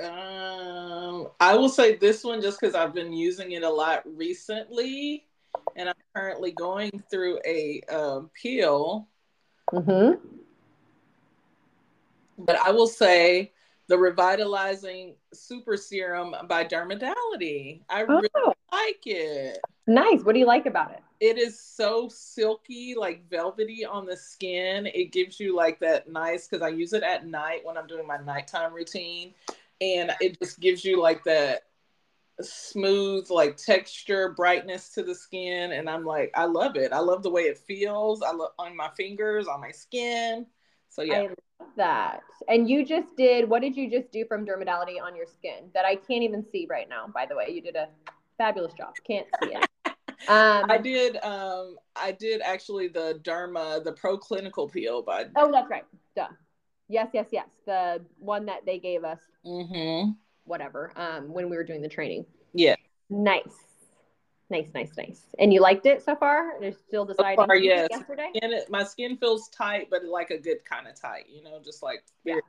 Um, I will say this one just because I've been using it a lot recently, and I'm currently going through a um, peel.
Mm-hmm.
But I will say the revitalizing super serum by Dermadality. I oh. really
Oh,
like it.
nice. What do you like about it?
It is so silky, like velvety on the skin. It gives you like that nice because I use it at night when I'm doing my nighttime routine, and it just gives you like that smooth like texture brightness to the skin and i'm like i love it i love the way it feels i love on my fingers on my skin so yeah
that. And you just did, what did you just do from Dermadality on your skin that I can't even see right now, by the way? You did a fabulous job. Can't see it. Um,
I did um I did actually the Derma, the pro clinical peel by
Oh, that's right. Duh. Yes, yes, yes. The one that they gave us,
mm-hmm.
whatever, um, when we were doing the training.
Yeah.
Nice. Nice, nice, nice. And you liked it so far? You're still deciding So
far, yes.
yesterday?
And it, my skin feels tight, but like a good kind of tight, you know, just like
Yeah.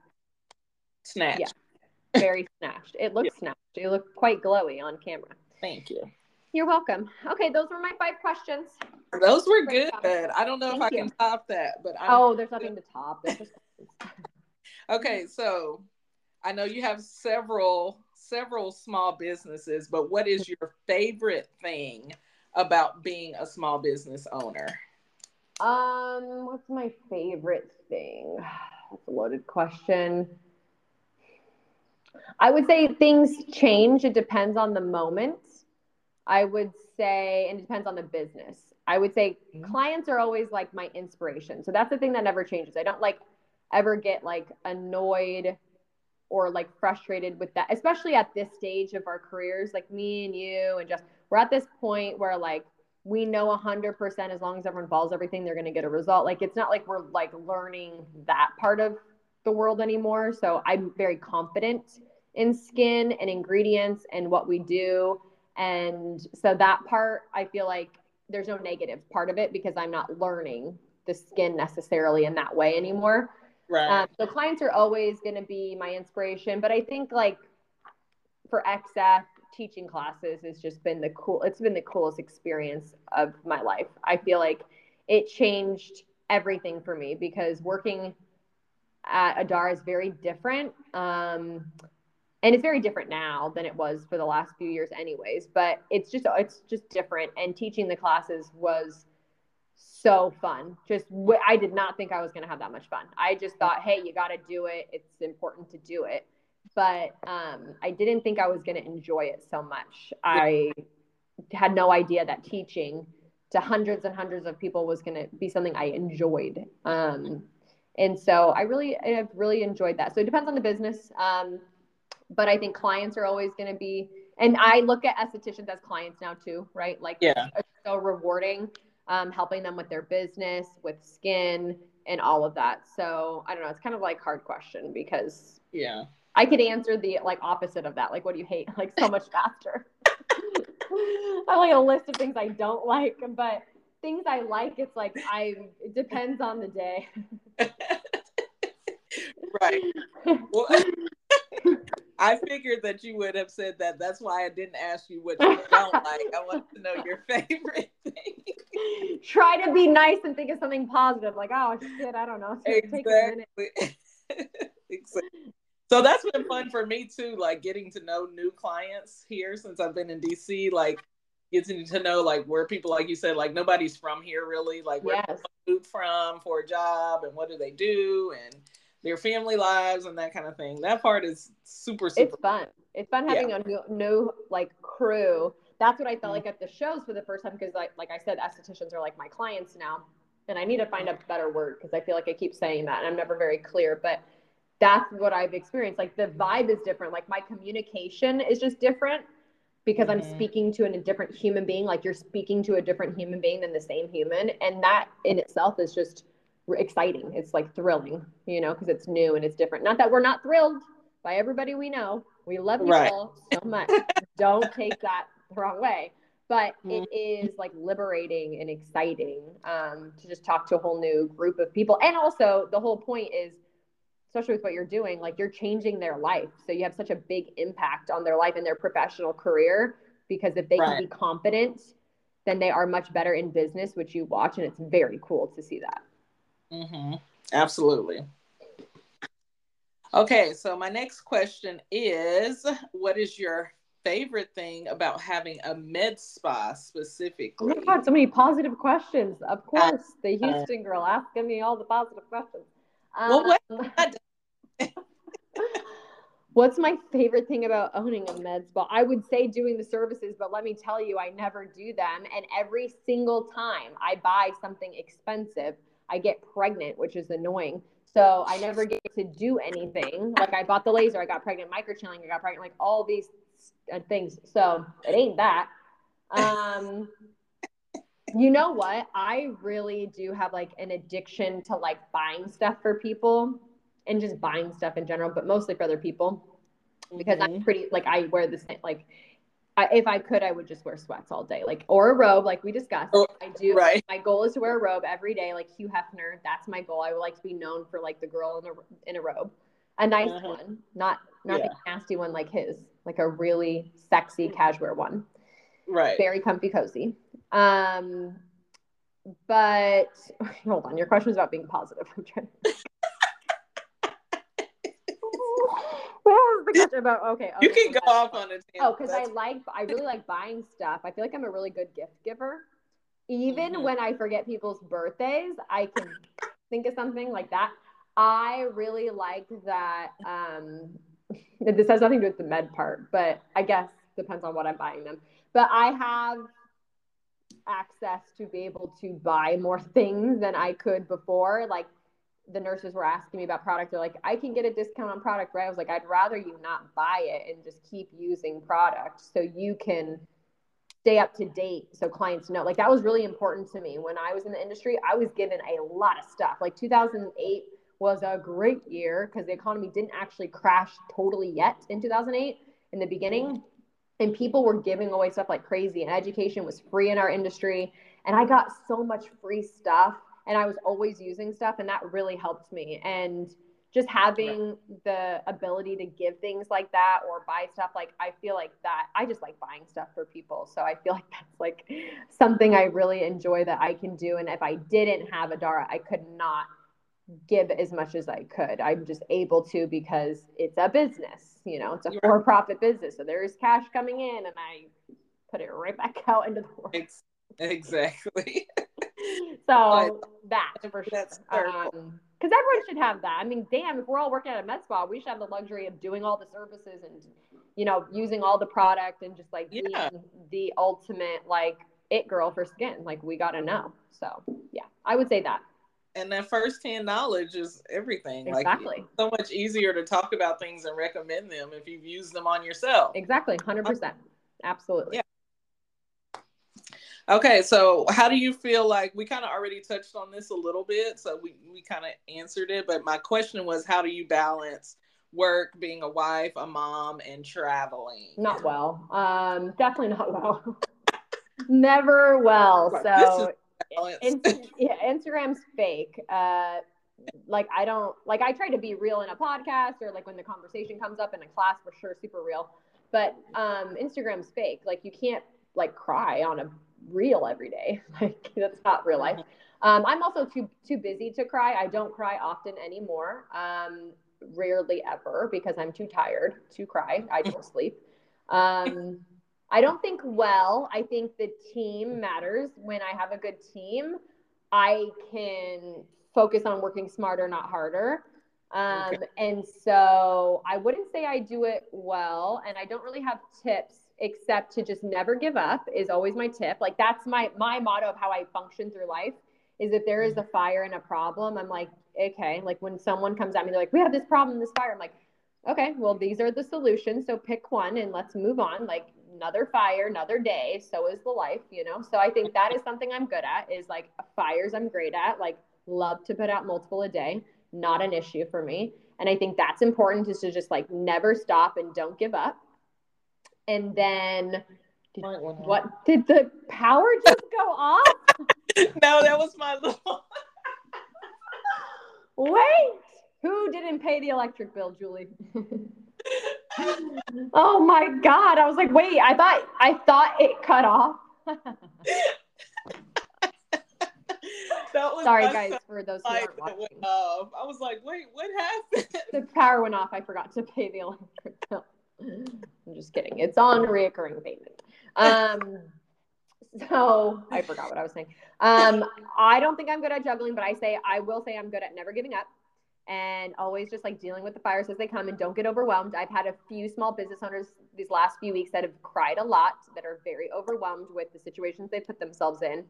snatched.
Yeah. Very snatched. It looks snatched. You look quite glowy on camera.
Thank you.
You're welcome. Okay, those were my five questions.
Those were
Great
good. I don't know if I
you.
can top that, but I'm
Oh, there's nothing to top.
Okay. So I know you have several several small businesses, but what is your favorite thing about being a small business owner?
Um, what's my favorite thing? That's a loaded question. I would say things change. It depends on the moment. I would say, and it depends on the business. I would say
Mhm.
clients are always like my inspiration. So that's the thing that never changes. I don't like ever get like annoyed or like frustrated with that, especially at this stage of our careers, like me and you, and just we're at this point where like we know 100% as long as everyone follows everything, they're going to get a result. Like it's not like we're like learning that part of the world anymore. So I'm very confident in skin and ingredients and what we do. And so that part, I feel like there's no negative part of it because I'm not learning the skin necessarily in that way anymore.
Right.
Um, so clients are always going to be my inspiration, but I think like for XF teaching classes has just been the cool. It's been the coolest experience of my life. I feel like it changed everything for me because working at Adara is very different. Um, and it's very different now than it was for the last few years anyways but it's just it's just different and teaching the classes was so fun. Just I did not think i was going to have that much fun. I just thought hey you got to do it. It's important to do it. But um, i didn't think i was going to enjoy it so much. I had no idea that teaching to hundreds and hundreds of people was going to be something i enjoyed. Um, and so i really i've really enjoyed that. So it depends on the business um, but I think clients are always going to be, and I look at estheticians as clients now too, right? Like,
Yeah.
it's so rewarding, um, helping them with their business, with skin, and all of that. So I don't know. It's kind of like hard question because
yeah.
I could answer the like opposite of that. Like, what do you hate? Like so much faster. I have like a list of things I don't like, but things I like, it's like I. It depends on the day.
right. Well, I figured that you would have said that. That's why I didn't ask you what you don't like. I want to know your favorite thing.
Try to be nice and think of something positive. Like, oh shit, I don't know. It's gonna take a minute.
Exactly. exactly. So that's been fun for me too, like getting to know new clients here since I've been in DC, like getting to know like where people like you said, like nobody's from here really, like where
Yes.
people from for a job and what do they do and their family lives and that kind of thing. That part is super super
It's fun. It's fun having a new, new like crew. That's what I felt
Mhm.
like at the shows for the first time because like like I said, estheticians are like my clients now. and I need to find a better word because I feel like I keep saying that and I'm never very clear, but that's what I've experienced. Like the vibe is different. Like my communication is just different because mm-hmm. I'm speaking to an, a different human being. Like you're speaking to a different human being than the same human. And that in itself is just exciting. It's like thrilling, you know, because it's new and it's different. Not that we're not thrilled by everybody we know. We love you right. all so much. Don't take that the wrong way. But mm-hmm. it is like liberating and exciting um, to just talk to a whole new group of people. And also, the whole point is especially with what you're doing, like you're changing their life. So you have such a big impact on their life and their professional career because if they right. can be confident, then they are much better in business, which you watch, and it's very cool to see that.
Mm-hmm. Absolutely. Okay, so my next question is What is your favorite thing about having a med spa specifically? Oh
my God, so many positive questions. Of course, the Houston girl asking me all the positive questions. Well, what? Um, what's my favorite thing about owning a med spa? I would say doing the services, but let me tell you, I never do them. And every single time I buy something expensive, I get pregnant, which is annoying. So I never get to do anything. Like I bought the laser, I got pregnant, microchanneling, I got pregnant, like all these uh, things. So it ain't that. Um, you know what? I really do have like an addiction to like buying stuff for people and just buying stuff in general, but mostly for other people because mm-hmm. I'm pretty like I wear the same like I, if I could, I would just wear sweats all day, like or a robe, like we discussed. Oh, I do. Right. My goal is to wear a robe every day, like Hugh Hefner. That's my goal. I would like to be known for like the girl in a in a robe, a nice uh-huh. one, not not yeah. the nasty one like his, like a really sexy cashmere one.
Right.
Very comfy, cozy. Um, but hold on, your question was about being positive. I'm trying. what was the question about? Okay,
you can go off on it.
Oh, because I like, I really like buying stuff. I feel like I'm a really good gift giver. Even mm-hmm. when I forget people's birthdays, I can think of something like that. I really like that. Um, this has nothing to do with the med part, but I guess depends on what I'm buying them. But I have access to be able to buy more things than I could before. Like the nurses were asking me about product. They're like, I can get a discount on product, right? I was like, I'd rather you not buy it and just keep using product so you can stay up to date so clients know. Like that was really important to me. When I was in the industry, I was given a lot of stuff. Like 2008 was a great year because the economy didn't actually crash totally yet in 2008 in the beginning. And people were giving away stuff like crazy and education was free in our industry. And i got so much free stuff and i was always using stuff and that really helped me. And just having the ability to give things like that or buy stuff like i feel like that i just like buying stuff for people. So i feel like that's like something i really enjoy that i can do. And if i didn't have adara i could not give as much as i could i'm just able to because it's a business you know, it's a for profit business. So there is cash coming in and I put it right back out into the world.
Exactly.
so that for sure. Um, because everyone should have that. I mean, damn, if we're all working at a med spa, we should have the luxury of doing all the services and, you know, using all the product and just like yeah. being the ultimate like it girl for skin. Like we got to know. So yeah, I would say that
and that first-hand knowledge is everything.
Exactly.
like so much easier to talk about things and recommend them if you've used them on yourself.
Exactly 100% absolutely.
Yeah. Okay so how do you feel like we kind of already touched on this a little bit so we, we kind of answered it but my question was how do you balance work being a wife a mom and traveling?
Not well. Um definitely not well. Never well so in, yeah, Instagram's fake. Uh, like I don't like I try to be real in a podcast or like when the conversation comes up in a class for sure, super real. But um, Instagram's fake. Like you can't like cry on a reel every day. Like that's not real life. Um, I'm also too too busy to cry. I don't cry often anymore. Um, rarely ever because I'm too tired to cry. I don't sleep. Um, I don't think well. I think the team matters. When I have a good team, I can focus on working smarter, not harder. Um, okay. And so I wouldn't say I do it well. And I don't really have tips except to just never give up is always my tip. Like that's my my motto of how I function through life is if there is a fire and a problem, I'm like, okay, like when someone comes at me, they're like, we have this problem, this fire. I'm like, okay, well, these are the solutions. So pick one and let's move on. Like another fire, another day. So is the life, you know? So I think that is something I'm good at is like fires I'm great at, like love to put out multiple a day, not an issue for me. And I think that's important is to just like never stop and don't give up. And then did, what did the power just go off?
no, that was my little
Wait, who didn't pay the electric bill, Julie? oh my god! I was like, wait, I thought I thought it cut off. Sorry, guys, for those who aren't watching.
I was like, wait, what happened?
The power went off. I forgot to pay the electric bill. I'm just kidding. It's on reoccurring payment. Um, so I forgot what I was saying. Um, I don't think I'm good at juggling, but I say I will say I'm good at never giving up and always just like dealing with the fires as they come and don't get overwhelmed. I've had a few small business owners these last few weeks that have cried a lot, that are very overwhelmed with the situations they put themselves in.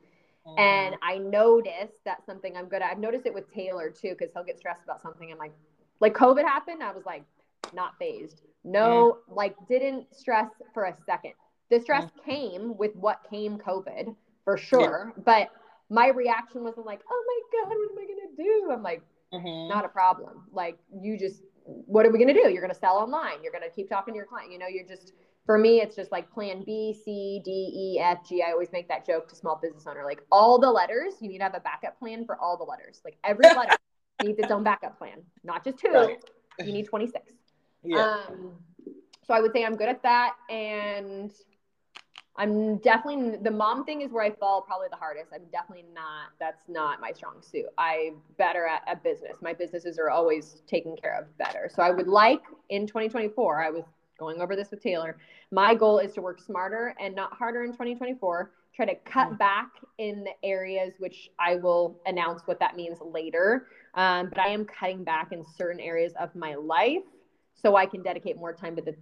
Mm-hmm. And I noticed that's something I'm good at. I've noticed it with Taylor too, because he'll get stressed about something. I'm like, like COVID happened, I was like, not phased. No, mm-hmm. like didn't stress for a second. The stress mm-hmm. came with what came COVID for sure. Yeah. But my reaction wasn't like, oh my God, what am I gonna do? I'm like, mm-hmm. not a problem. Like you just what are we gonna do? You're gonna sell online, you're gonna keep talking to your client, you know, you're just for me, it's just like plan B, C, D, E, F, G. I always make that joke to small business owner. Like all the letters, you need to have a backup plan for all the letters. Like every letter needs its own backup plan, not just two. Right. You need 26. Yeah. Um, so I would say I'm good at that. And I'm definitely the mom thing is where I fall probably the hardest. I'm definitely not. That's not my strong suit. I'm better at a business. My businesses are always taken care of better. So I would like in 2024. I was going over this with Taylor. My goal is to work smarter and not harder in 2024. Try to cut mm-hmm. back in the areas which I will announce what that means later. Um, but I am cutting back in certain areas of my life so I can dedicate more time to the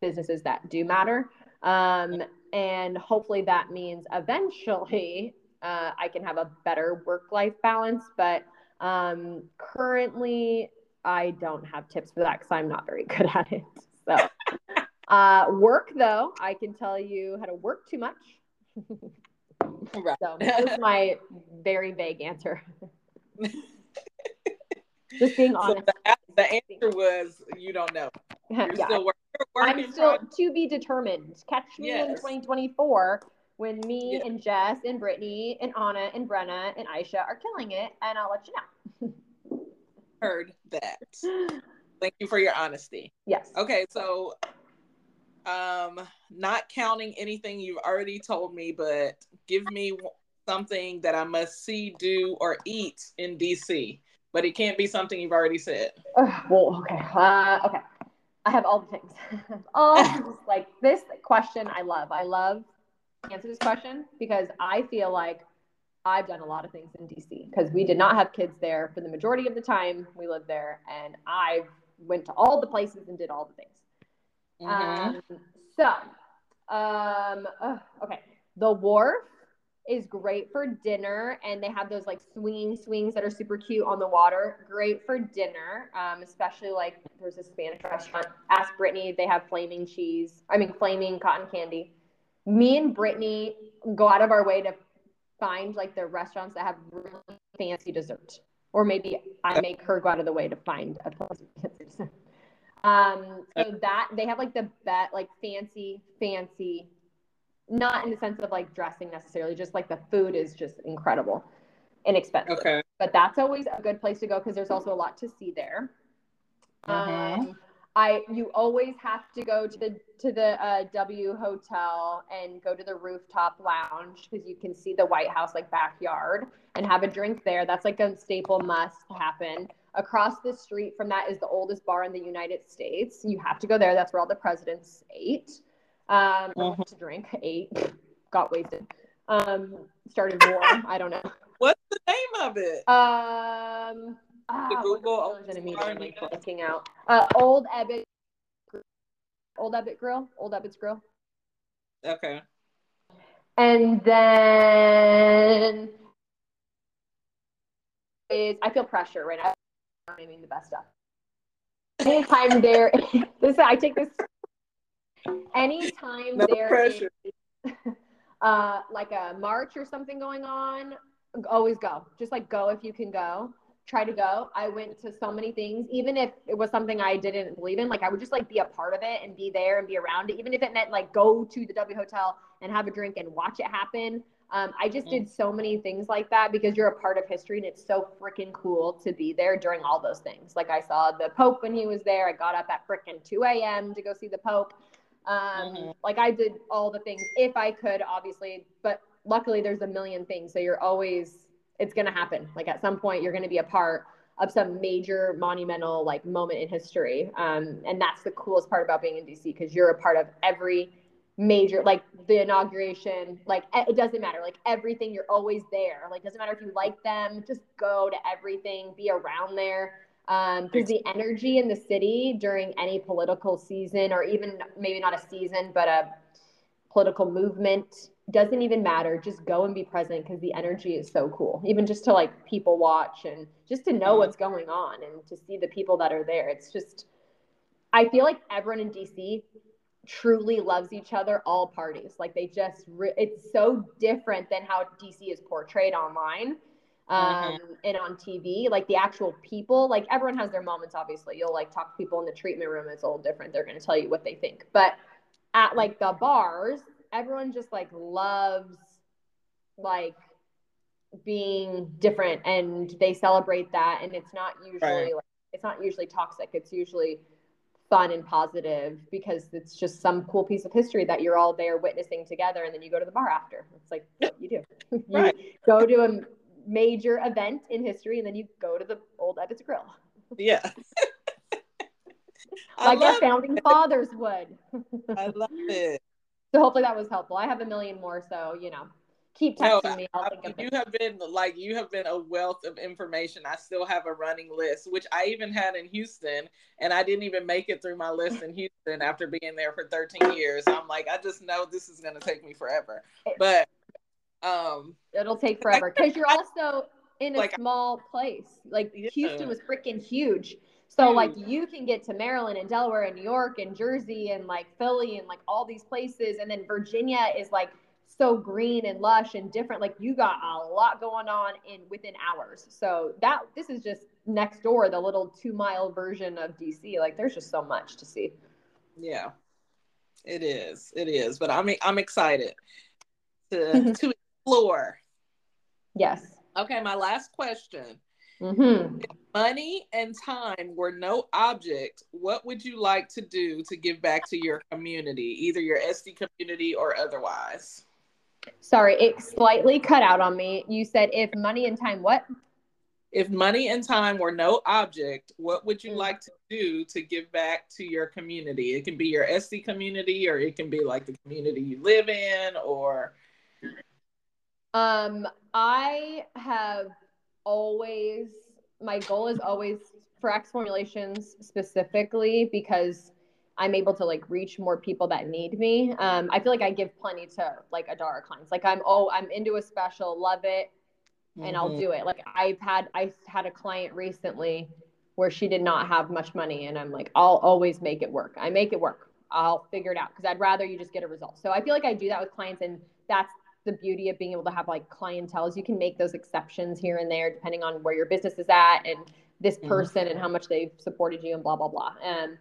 businesses that do matter. Um, and hopefully that means eventually uh, I can have a better work life balance. But um, currently, I don't have tips for that because I'm not very good at it. So, uh, work though, I can tell you how to work too much. right. So, that's my very vague answer. Just being honest.
So the, the, answer was you don't know. You're yeah. still working
I'm still to be determined. Catch me yes. in 2024 when me yeah. and Jess and Brittany and Anna and Brenna and Aisha are killing it, and I'll let you know.
Heard that. Thank you for your honesty.
Yes.
Okay, so um not counting anything you've already told me, but give me something that I must see, do, or eat in DC. But it can't be something you've already said.
Uh, well, okay. Uh, okay. I have all the things. all like this question I love. I love answer this question because I feel like I've done a lot of things in DC because we did not have kids there for the majority of the time we lived there, and I went to all the places and did all the things. Mm-hmm. Um, so, um, uh, okay, the wharf is great for dinner and they have those like swinging swings that are super cute on the water. Great for dinner um, especially like there's a spanish restaurant ask brittany they have flaming cheese i mean flaming cotton candy. Me and brittany go out of our way to find like the restaurants that have really fancy dessert or maybe i make her go out of the way to find a fancy dessert. Um, so that they have like the bet like fancy fancy not in the sense of like dressing necessarily, just like the food is just incredible, inexpensive. Okay. But that's always a good place to go because there's also a lot to see there. Mm-hmm. Um, I you always have to go to the to the uh, W Hotel and go to the rooftop lounge because you can see the White House like backyard and have a drink there. That's like a staple must happen. Across the street from that is the oldest bar in the United States. You have to go there. That's where all the presidents ate um, uh-huh. to drink, ate, got wasted, um, started war. I don't know.
What's the name of it?
Um, ah, the Google in immediately blanking out. Uh, Old Ebbitt, Old Ebbitt Grill, Old Ebbitt's Grill.
Okay.
And then is I feel pressure right now. I mean the best stuff. Anytime there, this I take this. Anytime
No
there
pressure.
is, uh, like a march or something going on, always go. Just like go if you can go. Try to go. I went to so many things, even if it was something I didn't believe in. Like I would just like be a part of it and be there and be around it, even if it meant like go to the W Hotel and have a drink and watch it happen. Um, I just did so many things like that because you're a part of history and it's so freaking cool to be there during all those things. Like I saw the Pope when he was there. I got up at freaking 2 a.m. to go see the Pope. Um,
Mhm.
Like I did all the things if I could, obviously, but luckily there's a million things. So you're always, it's going to happen. Like at some point, you're going to be a part of some major monumental like moment in history. Um, and that's the coolest part about being in DC because you're a part of every major, like the inauguration, like it doesn't matter, like everything, you're always there. Like doesn't matter if you like them, just go to everything, be around there. Um, because the energy in the city during any political season, or even maybe not a season, but a political movement doesn't even matter. Just go and be present because the energy is so cool. Even just to like people watch and just to know
Mhm.
what's going on and to see the people that are there. It's just i feel like everyone in dc truly loves each other all parties. Like they just re- it's so different than how dc is portrayed online um and on tv like the actual people like everyone has their moments obviously. You'll like talk to people in the treatment room it's a little different. They're going to tell you what they think. But at like the bars everyone just like loves like being different and they celebrate that and it's not usually
Right.
like it's not usually toxic. It's usually fun and positive because it's just some cool piece of history that you're all there witnessing together and then you go to the bar after. It's like what you do? You
Right.
go to a major event in history and then you go to the old Ebbitt's Grill
Yeah.
Like our founding fathers would
I love it.
so hopefully that was helpful I have a million more so you know keep
No,
texting me I'll
I-
think of
you
it.
have been like you have been a wealth of information. I still have a running list, which I even had in Houston, and I didn't even make it through my list in Houston after being there for 13 years. I'm like, I just know this is going to take me forever. But um,
it'll take forever because you're also in a
Like-
small place. Like
Yeah.
Houston was freaking huge. So like you can get to Maryland and Delaware and New York and Jersey and like Philly and like all these places and then Virginia is like so green and lush and different like you got a lot going on in within hours. So that this is just next door the little 2 mile version of DC like there's just so much to see.
yeah, it is. It is. But I'm I'm excited to to explore.
Yes.
Okay, my last question.
Mhm.
money and time were no object, what would you like to do to give back to your community, either your Esty community or otherwise?
Sorry, it slightly cut out on me. You said if money and time what?
If money and time were no object, what would you
Mm.
like to do to give back to your community? It can be your Esty community, or it can be like the community you live in, or
Um, I have always my goal is always for X formulations specifically because I'm able to like reach more people that need me. Um, I feel like I give plenty to like Adara clients. Like I'm oh I'm into a special, love it, and I'll
Mhm.
do it. Like I've had I had a client recently where she did not have much money and I'm like I'll always make it work. I make it work. I'll figure it out because I'd rather you just get a result. So I feel like I do that with clients and that's the beauty of being able to have like clientele is you can make those exceptions here and there depending on where your business is at and this
Mhm.
person and how much they've supported you and blah blah blah. Um,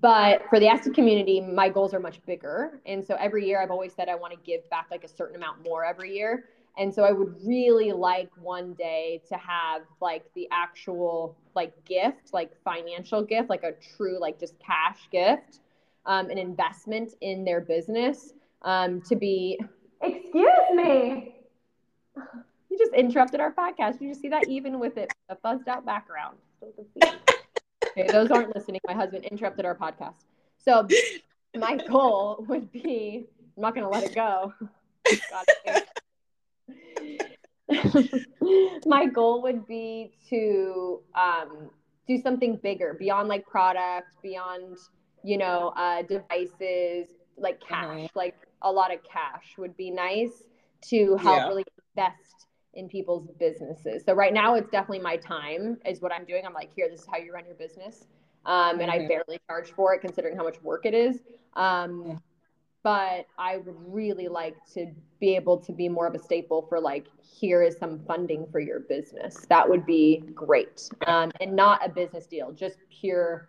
but for the active community, my goals are much bigger. And so every year I've always said I want to give back like a certain amount more every year. And so I would really like one day to have like the actual like gift, like financial gift, like a true like just cash gift, um, an investment in their business um, to be. Excuse me. You just interrupted our podcast. You just see that even with it, a fuzzed out background. Okay, those aren't listening. My husband interrupted our podcast. So my goal would be I'm not gonna let it go. God my goal would be to um, do something bigger beyond like product, beyond you know uh, devices, like cash,
Mhm.
like a lot of cash would be nice to help
Yeah.
really invest in people's businesses. So right now it's definitely my time is what I'm doing. I'm like, here, this is how you run your business. Um, and mm-hmm. I barely charge for it considering how much work it is. Um, but I would really like to be able to be more of a staple for like, here is some funding for your business. That would be great. Um, and not a business deal, just pure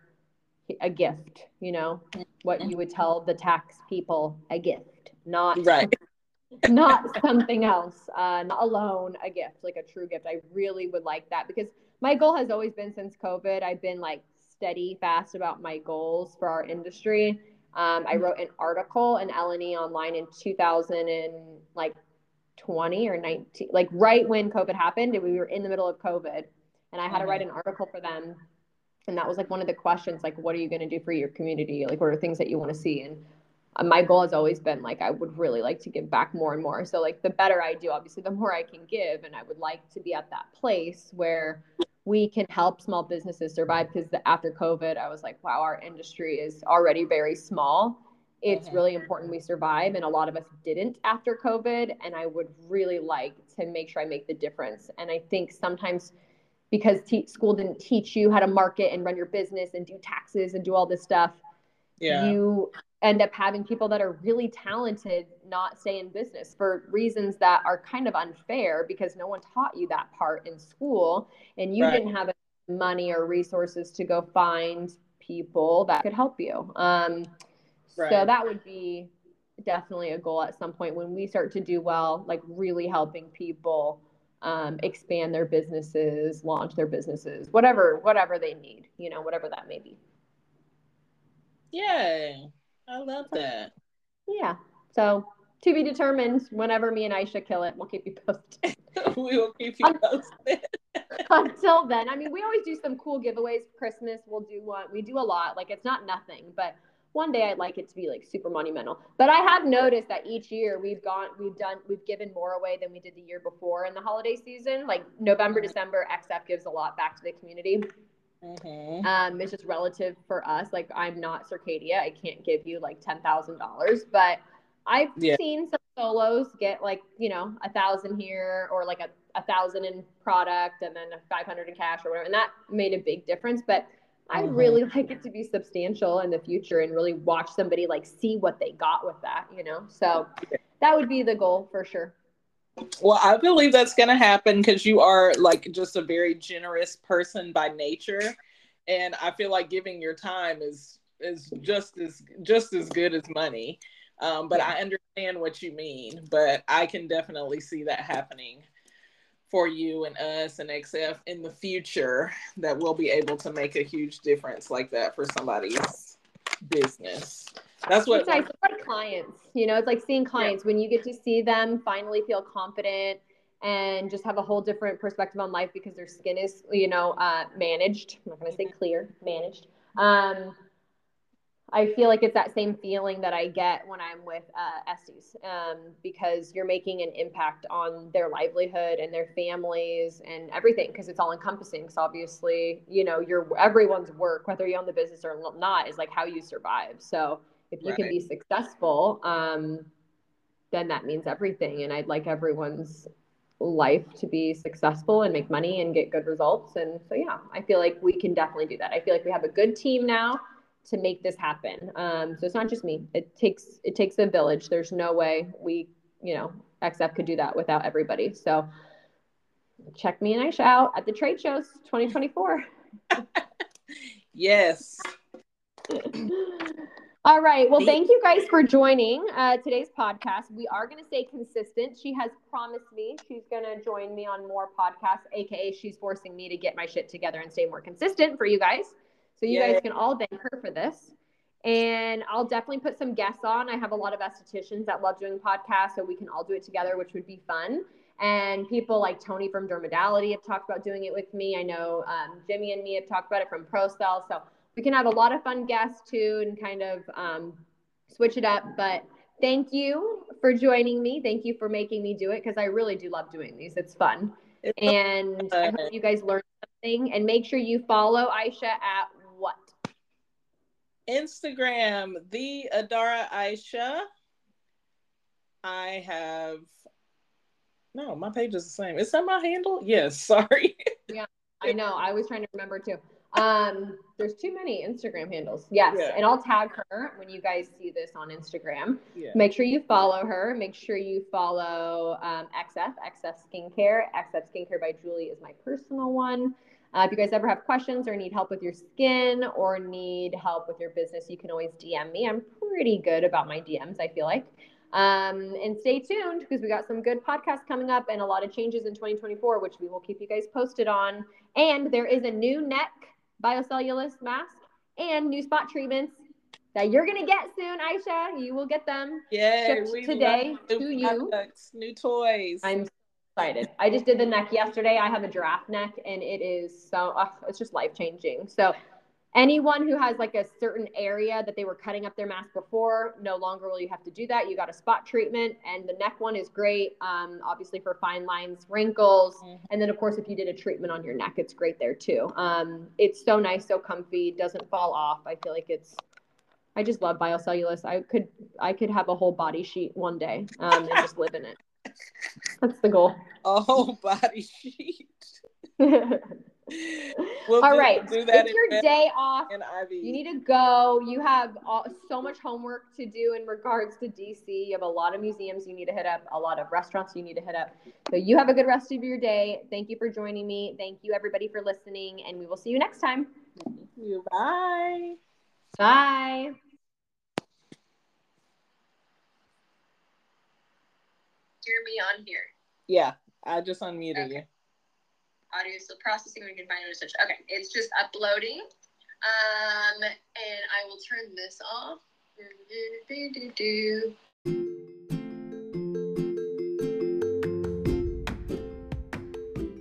a gift, you know, what you would tell the tax people a gift, not
right.
not something else, uh, not a loan, a gift, like a true gift. I really would like that because my goal has always been since COVID, I've been like steady fast about my goals for our industry. Um, I wrote an article in LNE online in 2000 and like 20 or 19, like right when COVID happened, and we were in the middle of COVID, and I had to write mm-hmm. an article for them, and that was like one of the questions, like, what are you going to do for your community? Like, what are things that you want to see? And my goal has always been like I would really like to give back more and more. So like the better I do, obviously, the more I can give, and I would like to be at that place where we can help small businesses survive because after COVID, I was like, wow, our industry is already very small. It's mm-hmm. really important we survive. And a lot of us didn't after COVID. And I would really like to make sure I make the difference. And I think sometimes because te- school didn't teach you how to market and run your business and do taxes and do all this stuff, yeah. you end up having people that are really talented not stay in business for reasons that are kind of unfair because no one taught you that part in school and you right. didn't have money or resources to go find people that could help you um, right. so that would be definitely a goal at some point when we start to do well like really helping people um, expand their businesses launch their businesses whatever whatever they need you know whatever that may be
yay I love that.
Yeah. So to be determined whenever me and Aisha kill it. We'll keep you posted.
we will keep you posted.
Until then, I mean, we always do some cool giveaways. Christmas, we'll do one. We do a lot. Like, it's not nothing, but one day I'd like it to be like super monumental. But I have noticed that each year we've gone, we've done, we've given more away than we did the year before in the holiday season. Like November, December, XF gives a lot back to the community. Mm-hmm. Um, it's just relative for us. Like I'm not Circadia. I can't give you like ten thousand dollars, but I've yeah. seen some solos get like, you know, a thousand here or like a, a thousand in product and then a 500 in cash or whatever. And that made a big difference. But I mm-hmm. really like it to be substantial in the future and really watch somebody like see what they got with that, you know? So that would be the goal for sure.
Well, I believe that's going to happen because you are like just a very generous person by nature, and I feel like giving your time is is just as just as good as money. Um, but yeah. I understand what you mean. But I can definitely see that happening for you and us and XF in the future. That we'll be able to make a huge difference like that for somebody's business. That's what.
It's like clients, you know, it's like seeing clients yeah. when you get to see them finally feel confident and just have a whole different perspective on life because their skin is, you know, uh, managed. I'm not going to say clear, managed. Um, I feel like it's that same feeling that I get when I'm with uh, Esties um, because you're making an impact on their livelihood and their families and everything because it's all encompassing. So obviously, you know, your everyone's work, whether you own the business or not, is like how you survive. So if you right. can be successful, um, then that means everything. And I'd like everyone's life to be successful and make money and get good results. And so, yeah, I feel like we can definitely do that. I feel like we have a good team now to make this happen. Um, so it's not just me. It takes it takes a village. There's no way we, you know, XF could do that without everybody. So check me and Aisha out at the trade shows 2024.
yes.
All right. Well, thank you guys for joining uh, today's podcast. We are going to stay consistent. She has promised me she's going to join me on more podcasts, aka she's forcing me to get my shit together and stay more consistent for you guys. So you Yay. guys can all thank her for this. And I'll definitely put some guests on. I have a lot of estheticians that love doing podcasts, so we can all do it together, which would be fun. And people like Tony from Dermodality have talked about doing it with me. I know um, Jimmy and me have talked about it from ProCell. So we can have a lot of fun guests too and kind of um, switch it up. But thank you for joining me. Thank you for making me do it because I really do love doing these. It's fun. and I hope you guys learned something. And make sure you follow Aisha at what?
Instagram, the Adara Aisha. I have No, my page is the same. Is that my handle? Yes. Sorry.
yeah, I know. I was trying to remember too. Um, there's too many Instagram handles. Yes, yeah. and I'll tag her when you guys see this on Instagram. Yeah. Make sure you follow her. Make sure you follow um, XF XF Skincare. XF Skincare by Julie is my personal one. Uh, if you guys ever have questions or need help with your skin or need help with your business, you can always DM me. I'm pretty good about my DMs. I feel like. Um, and stay tuned because we got some good podcasts coming up and a lot of changes in 2024, which we will keep you guys posted on. And there is a new neck biocellulose mask and new spot treatments that you're gonna get soon, Aisha. You will get them
yeah,
today to you.
New toys.
I'm excited. I just did the neck yesterday. I have a giraffe neck, and it is so uh, it's just life changing. So anyone who has like a certain area that they were cutting up their mask before no longer will you have to do that. You got a spot treatment and the neck one is great um, obviously for fine lines wrinkles. Mm-hmm. and then of course if you did a treatment on your neck it's great there too. Um, it's so nice so comfy doesn't fall off. I feel like it's i just love biocellulose. I could i could have a whole body sheet one day um, and just live in it. That's the goal.
A whole body sheet
we'll All do, right, do it's your day off. You need to go. You have all, so much homework to do in regards to DC. You have a lot of museums you need to hit up, a lot of restaurants you need to hit up. So you have a good rest of your day. Thank you for joining me. Thank you everybody for listening, and we will see you next time.
Thank you. Bye.
Bye.
Hear me on here.
Yeah, I just unmuted okay. you
audio still processing. We can find it such. Okay, it's just uploading. Um, and I will turn this off.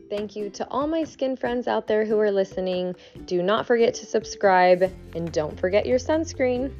Thank you to all my skin friends out there who are listening. Do not forget to subscribe and don't forget your sunscreen.